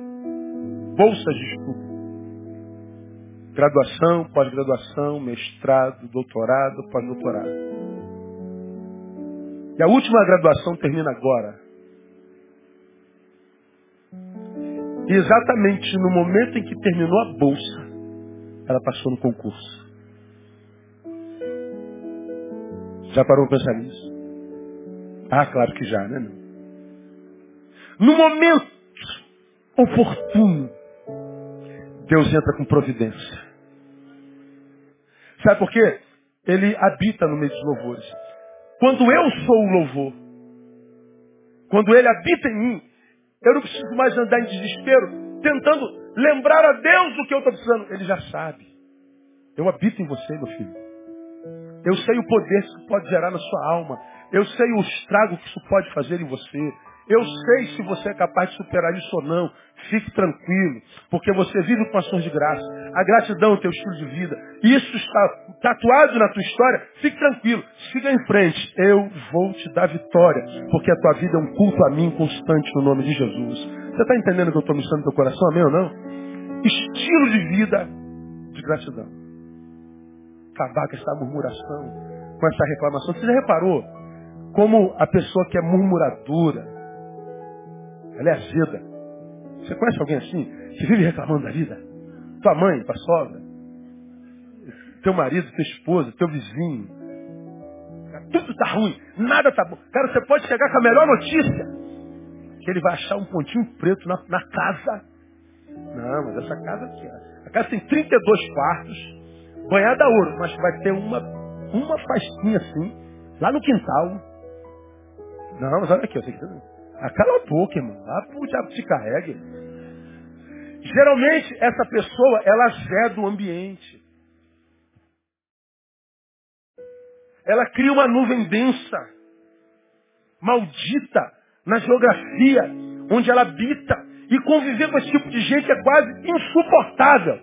A: bolsas de estudo. Graduação, pós-graduação, mestrado, doutorado, pós-doutorado. E a última graduação termina agora. E exatamente no momento em que terminou a bolsa, ela passou no concurso. Já parou para pensar nisso? Ah, claro que já, né? No momento oportuno, Deus entra com providência. Sabe por quê? Ele habita no meio dos louvores. Quando eu sou o louvor, quando ele habita em mim, eu não preciso mais andar em desespero, tentando lembrar a Deus do que eu estou precisando. Ele já sabe. Eu habito em você, meu filho. Eu sei o poder que isso pode gerar na sua alma. Eu sei o estrago que isso pode fazer em você. Eu sei se você é capaz de superar isso ou não. Fique tranquilo, porque você vive com ações de graça. A gratidão é o teu estilo de vida. Isso está tatuado na tua história. Fique tranquilo, siga em frente. Eu vou te dar vitória, porque a tua vida é um culto a mim constante no nome de Jesus. Você está entendendo o que eu estou mostrando no teu coração, amém ou não? Estilo de vida de gratidão. Acabar com essa murmuração, com essa reclamação. Você já reparou como a pessoa que é murmuradora, ela é azeda. Você conhece alguém assim? Que vive reclamando da vida? Tua mãe, tua sogra, teu marido, tua esposa, teu vizinho. Tudo está ruim, nada está bom. Cara, você pode chegar com a melhor notícia. Que ele vai achar um pontinho preto na, na casa. Não, mas essa casa aqui, a casa tem 32 quartos, banhada a ouro, mas vai ter uma, uma faixinha assim, lá no quintal. Não, mas olha aqui, eu sei que ah, cala a boca, irmão. Lá pro diabo te carregue. Geralmente, essa pessoa, ela azeda o ambiente. Ela cria uma nuvem densa, maldita, na geografia onde ela habita. E conviver com esse tipo de gente é quase insuportável.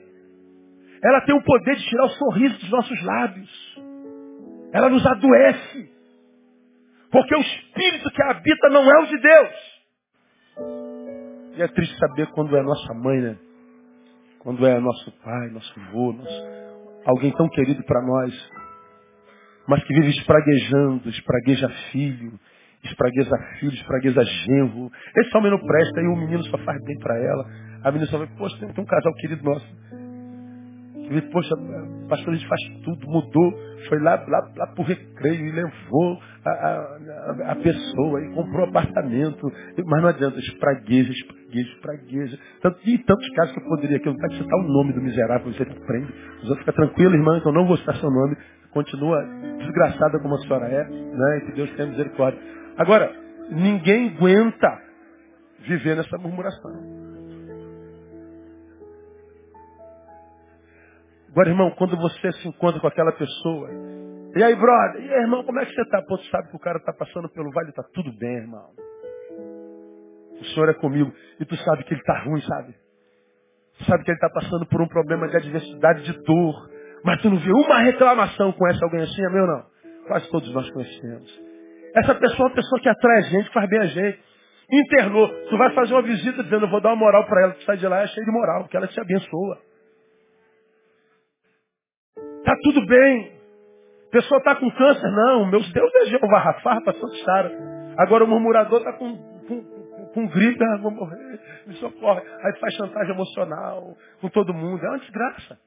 A: Ela tem o poder de tirar o sorriso dos nossos lábios. Ela nos adoece. Porque o espírito que habita não é o de Deus. E é triste saber quando é nossa mãe, né? Quando é nosso pai, nosso avô, nosso... alguém tão querido para nós, mas que vive espraguejando, espragueja filho, espragueja filho, espragueja genro. Esse homem não presta e o menino só faz bem para ela. A menina só vai, poxa, tem um casal querido nosso. E, poxa, pastor, a gente faz tudo, mudou, foi lá, lá, lá pro recreio e levou a, a, a pessoa e comprou apartamento. Mas não adianta, espragueja, espragueja, espragueja. Tanto, e tantos casos que eu poderia aqui, eu não quero citar o nome do miserável, você prende. Os outros ficam tranquilos, irmã, que eu não vou citar seu nome. Continua desgraçada como a senhora é, né? E que Deus tenha misericórdia. Agora, ninguém aguenta viver nessa murmuração. Agora, irmão, quando você se encontra com aquela pessoa, e aí, brother, e aí, irmão, como é que você está? Pô, tu sabe que o cara está passando pelo vale, está tudo bem, irmão. O Senhor é comigo. E tu sabe que ele está ruim, sabe? Tu sabe que ele está passando por um problema de adversidade, de dor. Mas tu não vê uma reclamação com essa alguém assim, é meu não? Quase todos nós conhecemos. Essa pessoa é uma pessoa que atrai a gente, que faz bem a gente. Internou. Tu vai fazer uma visita dizendo, eu vou dar uma moral para ela. Tu sai de lá é cheio de moral, porque ela te abençoa. Está tudo bem. A pessoa está com câncer. Não, meu Deus é Jeová Rafa, pastor Sara. Agora o murmurador está com, com, com, com gripe, ah, vou morrer, me socorre. Aí faz chantagem emocional com todo mundo. É uma desgraça.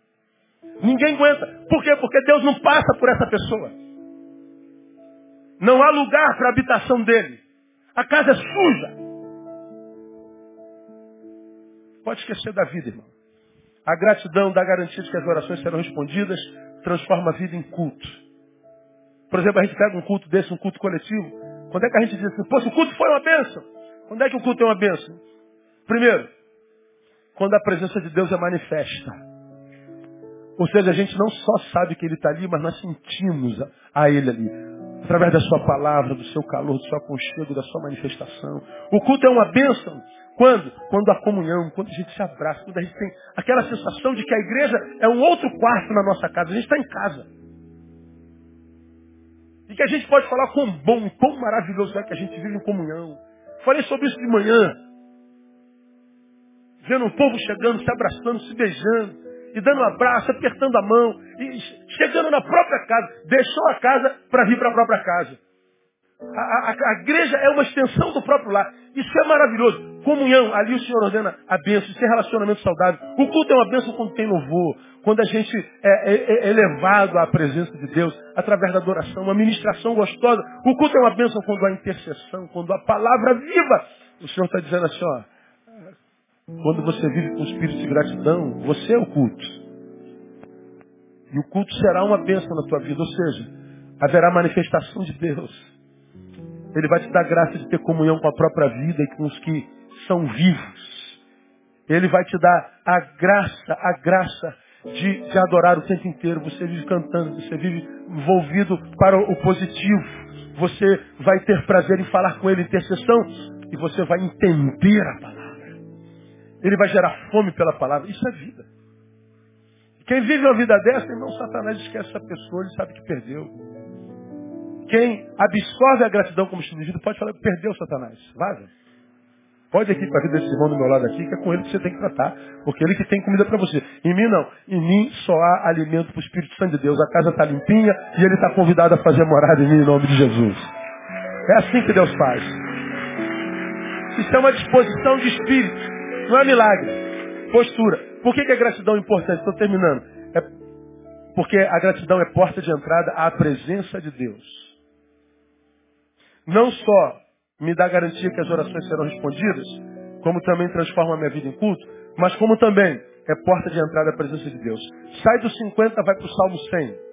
A: Ninguém aguenta. Por quê? Porque Deus não passa por essa pessoa. Não há lugar para a habitação dele. A casa é suja. Pode esquecer da vida, irmão. A gratidão dá garantia de que as orações serão respondidas transforma a vida em culto. Por exemplo, a gente pega um culto desse, um culto coletivo. Quando é que a gente diz assim, pô, o culto foi uma bênção. Quando é que o culto é uma bênção? Primeiro, quando a presença de Deus é manifesta. Ou seja, a gente não só sabe que Ele está ali, mas nós sentimos a Ele ali. Através da sua palavra, do seu calor, do seu aconchego, da sua manifestação. O culto é uma bênção quando? Quando a comunhão, quando a gente se abraça, quando a gente tem aquela sensação de que a igreja é um outro quarto na nossa casa. A gente está em casa. E que a gente pode falar quão bom, quão maravilhoso é que a gente vive em comunhão. Falei sobre isso de manhã. Vendo o povo chegando, se abraçando, se beijando, e dando um abraço, apertando a mão, e chegando na própria casa. Deixou a casa para vir para a própria casa. A, a, a, igreja é uma extensão do próprio lar. Isso é maravilhoso. Comunhão, ali o Senhor ordena a bênção, isso é relacionamento saudável. O culto é uma bênção quando tem louvor, quando a gente é, é, é elevado à presença de Deus através da adoração, uma ministração gostosa. O culto é uma bênção quando há intercessão, quando há palavra viva. O Senhor está dizendo assim, ó, quando você vive com espírito de gratidão, você é o culto. E o culto será uma bênção na tua vida, ou seja, haverá manifestação de Deus. Ele vai te dar graça de ter comunhão com a própria vida e com os que são vivos. Ele vai te dar a graça, a graça de, de adorar o tempo inteiro, você vive cantando, você vive envolvido para o positivo. Você vai ter prazer em falar com ele intercessão e você vai entender a palavra. Ele vai gerar fome pela palavra. Isso é vida. Quem vive uma vida dessa, irmão, Satanás esquece essa pessoa, ele sabe que perdeu. Quem absorve a gratidão como estilo pode falar que perdeu Satanás. Vaza. Pode aqui para a vida desse irmão do meu lado aqui, que é com ele que você tem que tratar. Porque ele que tem comida para você. Em mim não. Em mim só há alimento para o Espírito Santo de Deus. A casa está limpinha e ele está convidado a fazer morada em mim em nome de Jesus. É assim que Deus faz. Isso é uma disposição de espírito. Não é milagre. Postura. Por que, que a gratidão é importante? Estou terminando. É porque a gratidão é porta de entrada à presença de Deus. Não só me dá garantia que as orações serão respondidas, como também transforma a minha vida em culto, mas como também é porta de entrada à presença de Deus. Sai dos 50, vai para o Salmo 100.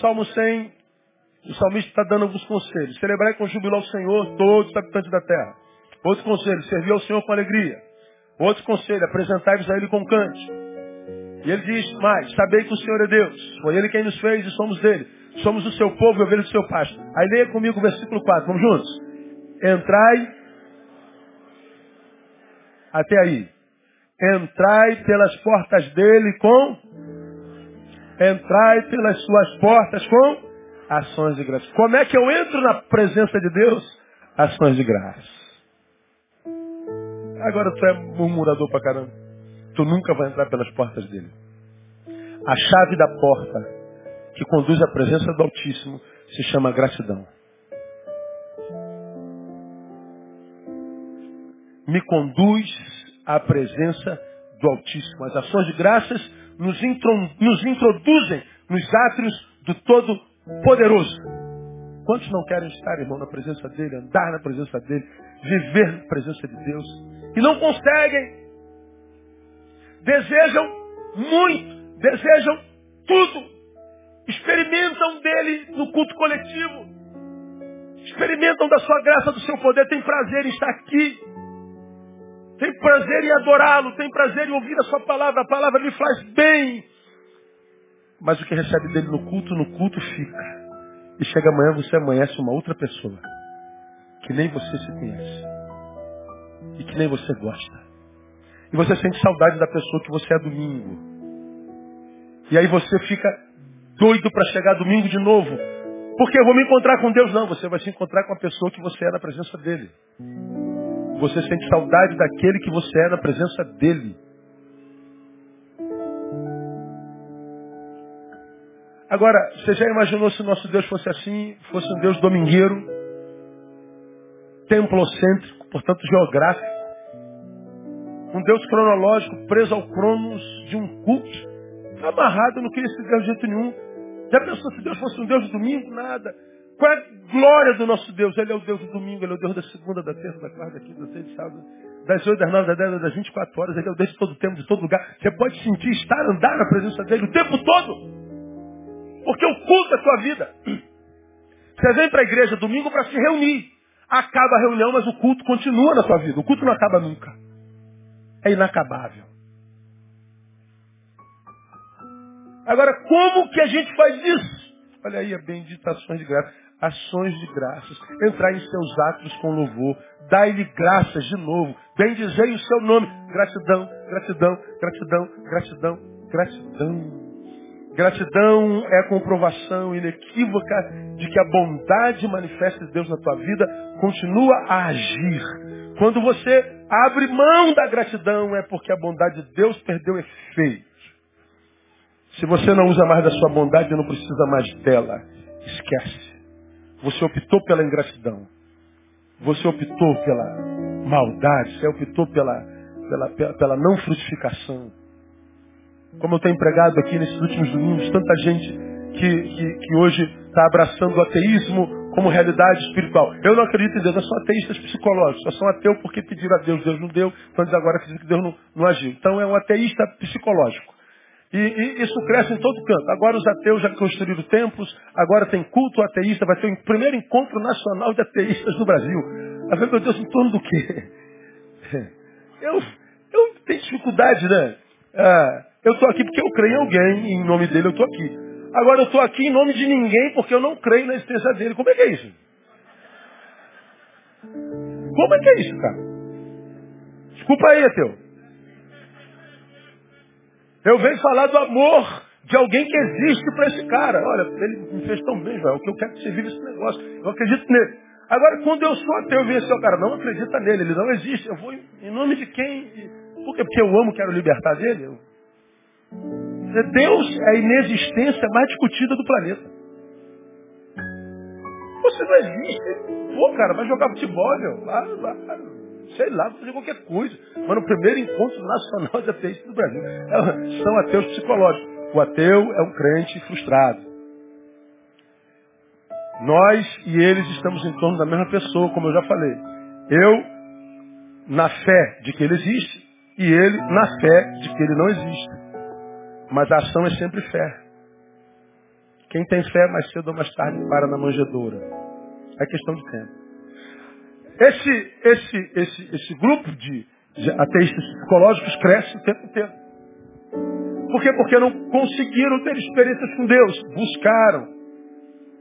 A: Salmo 100, o salmista está dando alguns conselhos. Celebrai com júbilo ao Senhor todos os habitantes da terra. Outro conselho, servir ao Senhor com alegria. Outro conselho, apresentai-vos a Ele com cante. E ele diz mais, sabei que o Senhor é Deus. Foi Ele quem nos fez e somos dele. Somos o seu povo e ovelhas do seu pasto. Aí leia comigo o versículo 4, vamos juntos. Entrai, até aí. Entrai pelas portas dele com, entrai pelas suas portas com Ações de graça. Como é que eu entro na presença de Deus? Ações de graça. Agora tu é murmurador pra caramba. Tu nunca vai entrar pelas portas dele. A chave da porta que conduz à presença do Altíssimo se chama gratidão. Me conduz à presença do Altíssimo. As ações de graças nos, nos introduzem nos átrios do Todo poderoso. Quantos não querem estar, irmão, na presença dele, andar na presença dele, viver na presença de Deus? E não conseguem. Desejam muito, desejam tudo. Experimentam dele no culto coletivo. Experimentam da sua graça, do seu poder, tem prazer em estar aqui. Tem prazer em adorá-lo, tem prazer em ouvir a sua palavra. A palavra lhe faz bem. Mas o que recebe dele no culto, no culto fica. E chega amanhã, você amanhece uma outra pessoa. Que nem você se conhece. E que nem você gosta. E você sente saudade da pessoa que você é domingo. E aí você fica doido para chegar domingo de novo. Porque eu vou me encontrar com Deus. Não, você vai se encontrar com a pessoa que você é na presença dele. Você sente saudade daquele que você é na presença dele. Agora, você já imaginou se nosso Deus fosse assim, fosse um Deus domingueiro, templocêntrico, portanto geográfico, um Deus cronológico, preso ao cronos de um culto, amarrado, não queria esse Deus de jeito nenhum. Já pensou se Deus fosse um Deus de domingo? Nada. Qual é a glória do nosso Deus? Ele é o Deus do domingo, ele é o Deus da segunda, da terça, da quarta, da quinta, da sexta, sábado, das oito, das nove, das dez, das vinte e quatro horas. Ele é o Deus de todo tempo, de todo lugar. Você pode sentir, estar, andar na presença dele o tempo todo. Porque o culto é a tua vida. Você vem para a igreja domingo para se reunir. Acaba a reunião, mas o culto continua na tua vida. O culto não acaba nunca. É inacabável. Agora, como que a gente faz isso? Olha aí, a bendita ações de graça. Ações de graças. Entrar em seus atos com louvor. Dai-lhe graças de novo. Bendizei o seu nome. Gratidão, gratidão, gratidão, gratidão, gratidão. Gratidão é a comprovação inequívoca de que a bondade manifesta de Deus na tua vida continua a agir. Quando você abre mão da gratidão é porque a bondade de Deus perdeu efeito. Se você não usa mais da sua bondade, não precisa mais dela. Esquece. Você optou pela ingratidão. Você optou pela maldade. Você optou pela, pela, pela, pela não frutificação. Como eu tenho empregado aqui nesses últimos domingos, tanta gente que, que, que hoje está abraçando o ateísmo como realidade espiritual. Eu não acredito em Deus, eu sou ateístas psicológicos. Eu sou um ateu porque pediram a Deus, Deus não deu, então agora que Deus não, não agiu. Então é um ateísta psicológico. E, e, isso cresce em todo canto. Agora os ateus já construíram templos, agora tem culto ateísta, vai ter o primeiro encontro nacional de ateístas no Brasil. A ver, meu Deus, em torno do quê? <laughs> Eu, eu tenho dificuldade, né? Ah, eu estou aqui porque eu creio em alguém, em nome dele eu estou aqui. Agora eu estou aqui em nome de ninguém porque eu não creio na existência dele. Como é que é isso? Como é que é isso, cara? Desculpa aí, ateu. Eu venho falar do amor de alguém que existe para esse cara. Olha, ele me fez tão bem. O que eu quero que você viva esse negócio. Eu acredito nele. Agora, quando eu sou ateu e vejo esse cara, não acredita nele, ele não existe. Eu vou em nome de quem? Por quê? Porque eu amo, quero libertar dele. Eu... Deus é a inexistência mais discutida do planeta. Você não existe. Pô, cara, vai jogar futebol, meu. Vai, vai, sei lá, fazer qualquer coisa. Mas no primeiro encontro nacional de ateístas do Brasil. É, são ateus psicológicos. O ateu é um crente frustrado. Nós e eles estamos em torno da mesma pessoa, como eu já falei. Eu, na fé de que ele existe, e ele, na fé de que ele não existe. Mas a ação é sempre fé. Quem tem fé, mais cedo ou mais tarde, para na manjedoura. É questão de tempo. Esse, esse, esse, esse grupo de, de ateístas psicológicos cresce o tempo inteiro. Por quê? Porque não conseguiram ter experiências com Deus. Buscaram,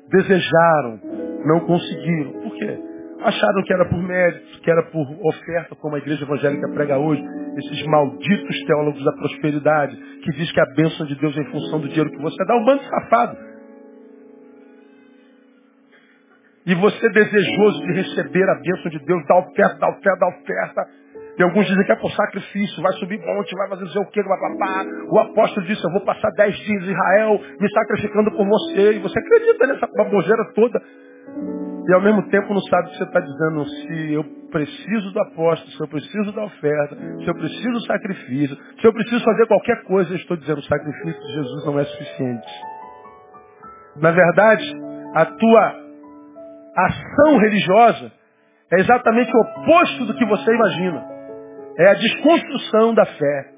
A: desejaram, não conseguiram. Por quê? Acharam que era por mérito, que era por oferta, como a igreja evangélica prega hoje. Esses malditos teólogos da prosperidade, que diz que a bênção de Deus é em função do dinheiro que você dá. Um bando safado. E você desejoso de receber a bênção de Deus, dá oferta, dá oferta, dá oferta. E alguns dizem que é por sacrifício, vai subir monte, vai fazer o que, papá. O apóstolo disse, eu vou passar dez dias em Israel me sacrificando por você. E você acredita nessa baboseira toda. E ao mesmo tempo não sabe o que você está dizendo. Se eu preciso do apóstolo, se eu preciso da oferta, se eu preciso do sacrifício, se eu preciso fazer qualquer coisa, eu estou dizendo o sacrifício de Jesus não é suficiente. Na verdade, a tua ação religiosa é exatamente o oposto do que você imagina. É a desconstrução da fé.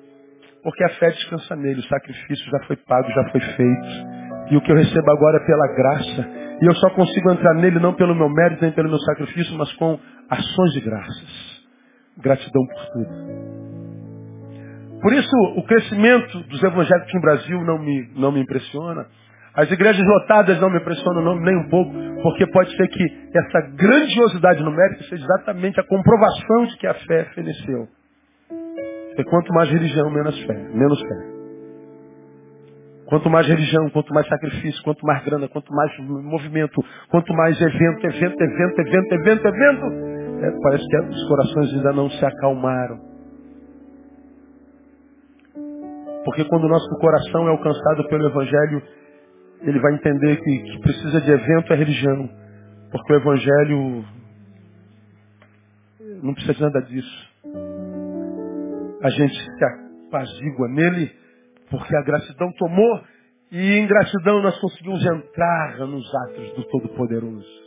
A: Porque a fé descansa nele, o sacrifício já foi pago, já foi feito. E o que eu recebo agora é pela graça. E eu só consigo entrar nele não pelo meu mérito, nem pelo meu sacrifício, mas com ações de graças. Gratidão por tudo. Por isso, o crescimento dos evangélicos no Brasil não me, não me impressiona. As igrejas lotadas não me impressionam nem um pouco, porque pode ser que essa grandiosidade numérica seja exatamente a comprovação de que a fé feneceu. E quanto mais religião, menos fé. Menos fé. Quanto mais religião, quanto mais sacrifício, quanto mais grana, quanto mais movimento, quanto mais evento, evento, evento, evento, evento, evento, é, parece que os corações ainda não se acalmaram. Porque quando o nosso coração é alcançado pelo Evangelho, ele vai entender que, que precisa de evento é religião. Porque o Evangelho não precisa de nada disso. A gente se apazigua nele porque a gratidão tomou e em gratidão nós conseguimos entrar nos atos do Todo-Poderoso.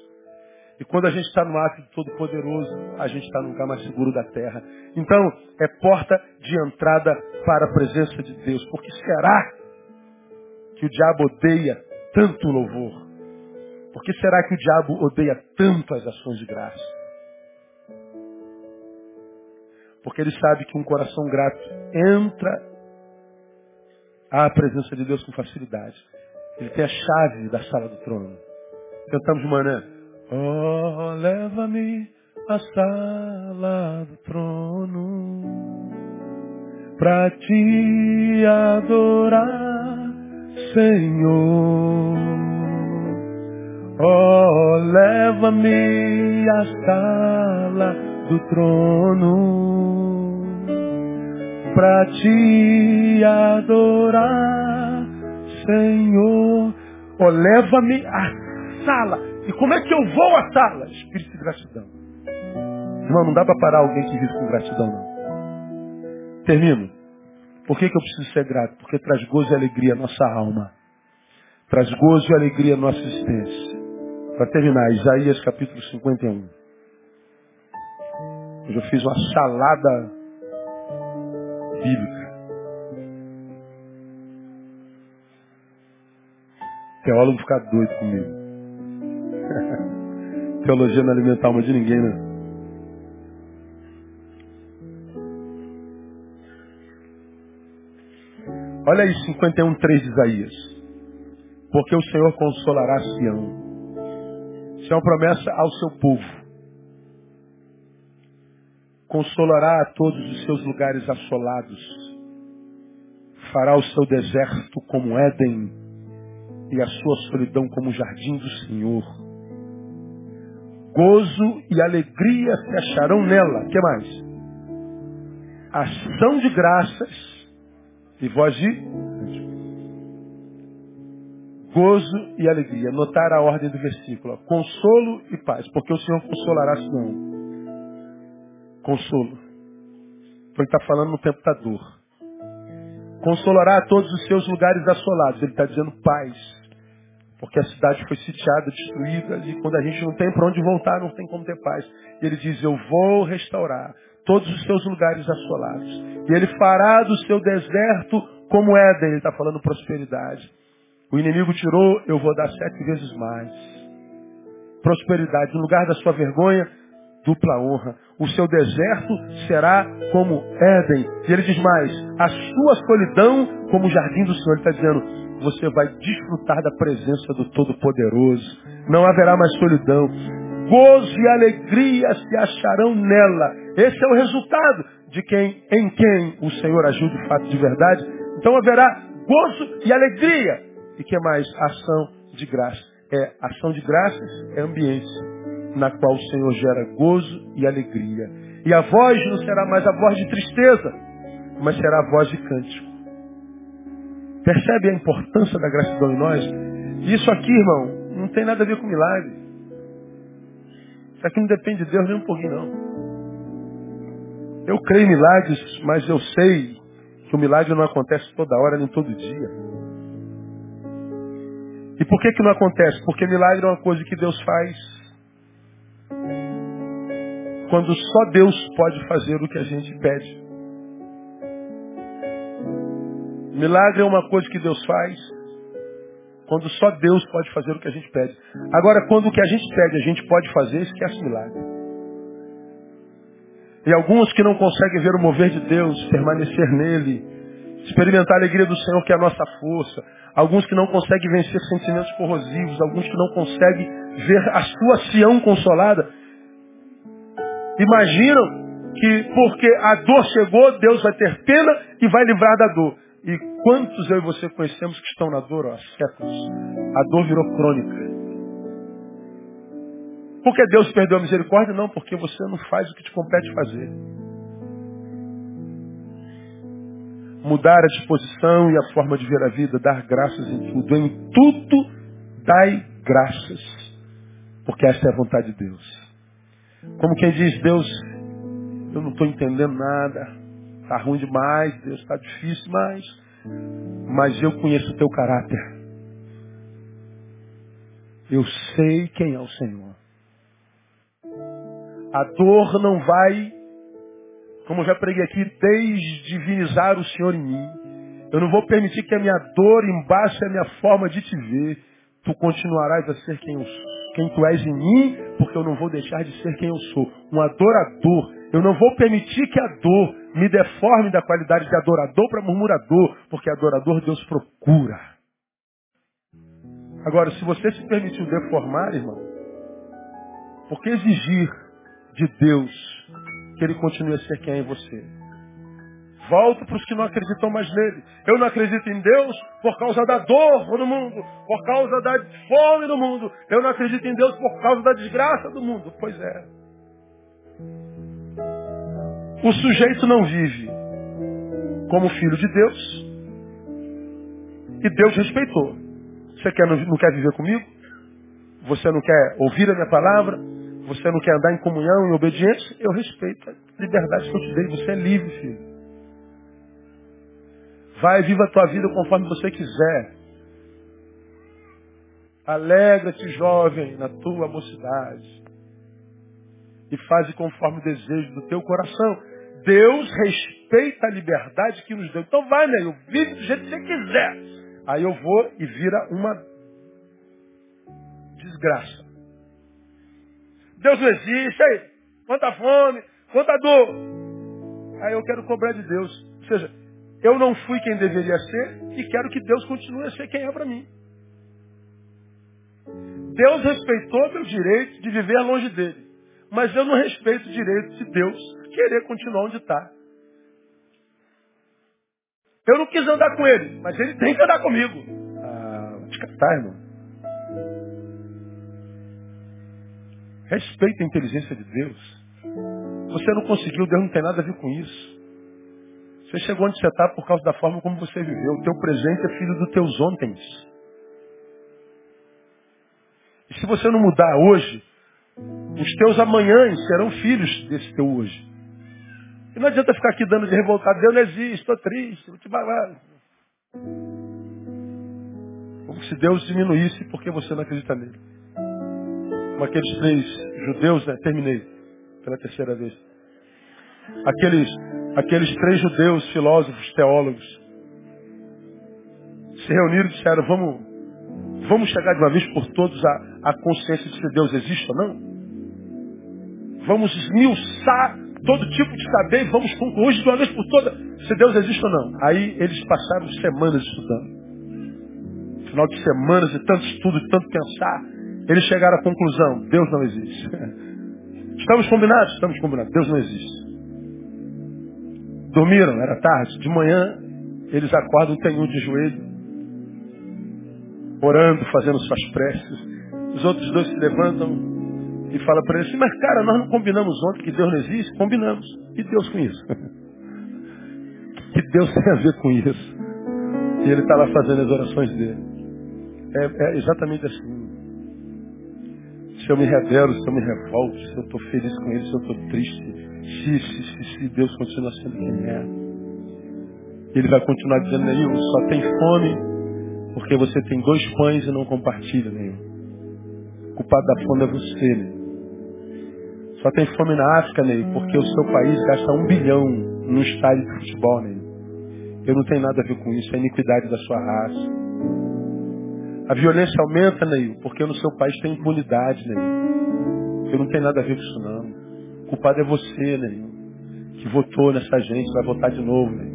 A: E quando a gente está no ato do Todo-Poderoso, a gente está no lugar mais seguro da terra. Então, é porta de entrada para a presença de Deus. Porque será que o diabo odeia tanto louvor? Por que será que o diabo odeia tanto as ações de graça? Porque ele sabe que um coração grato entra à presença de Deus com facilidade. Ele tem a chave da sala do trono. Cantamos de manhã. Oh, leva-me à sala do trono para te adorar, Senhor. Oh, leva-me à sala do trono para te adorar, Senhor. Oh, leva-me à sala. E como é que eu vou à sala? Espírito de gratidão. Irmão, não dá para parar alguém que vive com gratidão, não. Termino. Por que, que eu preciso ser grato? Porque traz gozo e alegria à nossa alma. Traz gozo e alegria à nossa existência. Para terminar, Isaías capítulo 51. Hoje eu fiz uma salada bíblica. Teólogo ficar doido comigo. <laughs> Teologia não alimenta a alma de ninguém, né? Olha aí 51, 3 de Isaías. Porque o Senhor consolará Sião. Isso é uma promessa ao seu povo. Consolará a todos os seus lugares assolados. Fará o seu deserto como Éden e a sua solidão como jardim do Senhor. Gozo e alegria se acharão nela. que mais? Ação de graças e voz de gozo e alegria. Notar a ordem do versículo. Consolo e paz, porque o Senhor consolará Sião. Consolo. Foi está falando no tempo da dor. Consolará todos os seus lugares assolados. Ele está dizendo paz. Porque a cidade foi sitiada, destruída, e quando a gente não tem para onde voltar, não tem como ter paz. E ele diz, eu vou restaurar todos os seus lugares assolados. E ele fará do seu deserto como Éden, ele está falando prosperidade. O inimigo tirou, eu vou dar sete vezes mais. Prosperidade, no lugar da sua vergonha, dupla honra. O seu deserto será como Éden. E ele diz mais, a sua solidão como o jardim do Senhor. Ele está dizendo, você vai desfrutar da presença do Todo-Poderoso. Não haverá mais solidão. Gozo e alegria se acharão nela. Esse é o resultado de quem, em quem o Senhor agiu de fato de verdade. Então haverá gozo e alegria. E que mais? Ação de graça. É ação de graças é ambiência na qual o Senhor gera gozo e alegria. E a voz não será mais a voz de tristeza, mas será a voz de cântico. Percebe a importância da gratidão em nós? Isso aqui, irmão, não tem nada a ver com milagre. Isso aqui não depende de Deus nem um pouquinho, não. Eu creio em milagres, mas eu sei que o milagre não acontece toda hora nem todo dia. E por que, que não acontece? Porque milagre é uma coisa que Deus faz quando só Deus pode fazer o que a gente pede. Milagre é uma coisa que Deus faz quando só Deus pode fazer o que a gente pede. Agora, quando o que a gente pede a gente pode fazer, esquece milagre. E alguns que não conseguem ver o mover de Deus, permanecer nele, experimentar a alegria do Senhor, que é a nossa força. Alguns que não conseguem vencer sentimentos corrosivos, alguns que não conseguem ver a sua Sião consolada. Imaginam que porque a dor chegou, Deus vai ter pena e vai livrar da dor. E quantos eu e você conhecemos que estão na dor há séculos? A dor virou crônica. Por que Deus perdeu a misericórdia? Não, porque você não faz o que te compete fazer. Mudar a disposição e a forma de ver a vida, dar graças em tudo. Em tudo dai graças. Porque essa é a vontade de Deus. Como quem diz, Deus, eu não estou entendendo nada. Está ruim demais, Deus, está difícil demais. Mas eu conheço o teu caráter. Eu sei quem é o Senhor. A dor não vai, como já preguei aqui, desdivinizar o Senhor em mim. Eu não vou permitir que a minha dor embaixo a minha forma de te ver. Tu continuarás a ser quem, eu, quem tu és em mim, porque eu não vou deixar de ser quem eu sou. Um adorador. Eu não vou permitir que a dor me deforme da qualidade de adorador para murmurador, porque adorador Deus procura. Agora, se você se permitiu deformar, irmão, por que exigir de Deus que Ele continue a ser quem é em você? Volto para os que não acreditam mais nele. Eu não acredito em Deus por causa da dor no mundo, por causa da fome no mundo. Eu não acredito em Deus por causa da desgraça do mundo. Pois é. O sujeito não vive como filho de Deus e Deus respeitou. Você quer, não quer viver comigo? Você não quer ouvir a minha palavra? Você não quer andar em comunhão, em obediência? Eu respeito a liberdade que eu te dei. Você é livre, filho. Vai, viva a tua vida conforme você quiser. Alegra-te, jovem, na tua mocidade. E faze conforme o desejo do teu coração. Deus respeita a liberdade que nos deu. Então vai, né? Eu vive do jeito que você quiser. Aí eu vou e vira uma desgraça. Deus não existe. Aí, quanta fome, quanta dor. Aí eu quero cobrar de Deus. Ou seja, eu não fui quem deveria ser e quero que Deus continue a ser quem é para mim. Deus respeitou meu direito de viver longe dele. Mas eu não respeito o direito de Deus querer continuar onde está. Eu não quis andar com ele, mas ele tem que andar comigo. Ah, te catar, irmão. Respeita a inteligência de Deus. Você não conseguiu, Deus não tem nada a ver com isso. Você chegou onde você está por causa da forma como você viveu. O teu presente é filho dos teus ontem. E se você não mudar hoje, os teus amanhãs serão filhos desse teu hoje. E não adianta ficar aqui dando de revoltado. Deus não existe, estou triste, vou te balar. Como se Deus diminuísse porque você não acredita nele. Como aqueles três judeus, né? Terminei pela terceira vez. Aqueles, aqueles três judeus, filósofos, teólogos, se reuniram e disseram, vamos, vamos chegar de uma vez por todos à, à consciência de se Deus existe ou não? Vamos esmiuçar todo tipo de saber e vamos concluir de uma vez por todas se Deus existe ou não. Aí eles passaram semanas estudando. Final de semanas e tanto estudo tanto pensar, eles chegaram à conclusão, Deus não existe. <laughs> Estamos combinados? Estamos combinados. Deus não existe. Dormiram, era tarde. De manhã, eles acordam, tem um de joelho, orando, fazendo suas preces. Os outros dois se levantam, e fala para ele assim, mas cara, nós não combinamos ontem que Deus não existe? Combinamos. E Deus com isso? <laughs> que Deus tem a ver com isso? E ele está lá fazendo as orações dele. É, é, exatamente assim. Se eu me rebelo, se eu me revolto, se eu estou feliz com ele, se eu estou triste, se, se, se, se, Deus continua sendo quem é. Ele vai continuar dizendo, Neil, só tem fome porque você tem dois pães e não compartilha, Neil. O culpado da fome é você, Neil. Só tem fome na África, Ney, porque o seu país gasta um bilhão no estádio de futebol, Ney. Eu não tenho nada a ver com isso, é a iniquidade da sua raça. A violência aumenta, Ney, porque no seu país tem impunidade, Ney. Eu não tenho nada a ver com isso, não. O culpado é você, Ney, que votou nessa gente, vai votar de novo, Ney.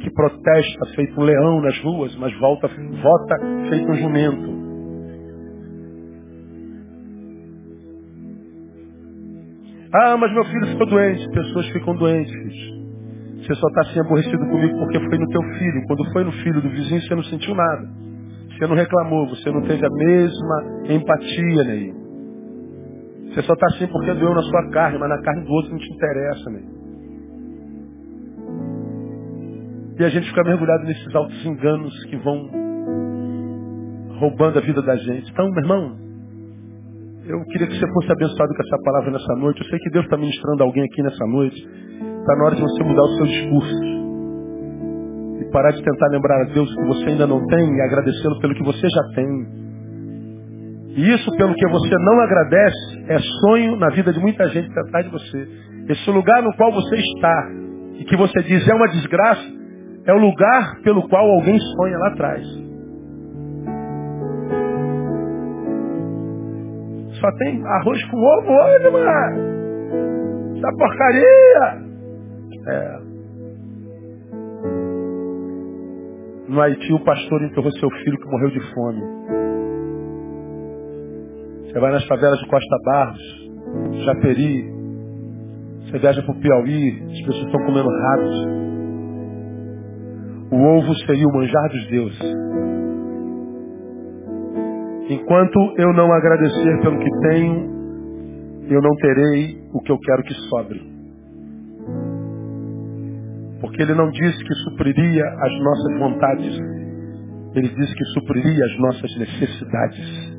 A: Que protesta feito um leão nas ruas, mas volta, vota feito um jumento. Ah, mas meu filho ficou doente. Pessoas ficam doentes. Você só está assim aborrecido comigo porque foi no teu filho. Quando foi no filho do vizinho, você não sentiu nada. Você não reclamou, você não teve a mesma empatia, Ney. Você só está assim porque doeu na sua carne, mas na carne do outro não te interessa, Ney. E a gente fica mergulhado nesses altos enganos que vão roubando a vida da gente. Então, meu irmão, eu queria que você fosse abençoado com essa palavra nessa noite. Eu sei que Deus está ministrando alguém aqui nessa noite. Está na hora de você mudar o seu discurso. Parar de tentar lembrar a Deus que você ainda não tem e agradecê-lo pelo que você já tem. E isso pelo que você não agradece é sonho na vida de muita gente que atrás de você. Esse lugar no qual você está e que você diz é uma desgraça, é o lugar pelo qual alguém sonha lá atrás. Só tem arroz com ovo hoje, mano. Essa porcaria. É. No Haiti, o pastor enterrou seu filho que morreu de fome. Você vai nas favelas de Costa Barros, Japeri, você viaja para o Piauí, as pessoas estão comendo ratos. O ovo seria o manjar dos deuses. Enquanto eu não agradecer pelo que tenho, eu não terei o que eu quero que sobre. Porque ele não disse que supriria as nossas vontades, ele disse que supriria as nossas necessidades.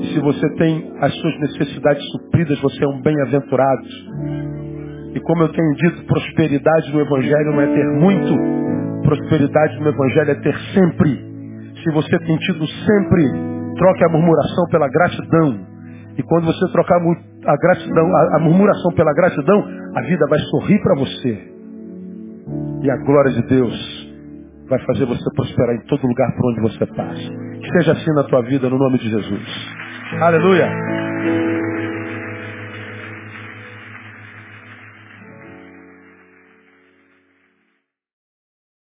A: E se você tem as suas necessidades supridas, você é um bem-aventurado. E como eu tenho dito, prosperidade no Evangelho não é ter muito, prosperidade no Evangelho é ter sempre. Se você tem tido sempre, Troque a murmuração pela gratidão. E quando você trocar a gratidão, a, a murmuração pela gratidão, a vida vai sorrir para você. E a glória de Deus vai fazer você prosperar em todo lugar por onde você passa. Seja assim na tua vida, no nome de Jesus. Aleluia.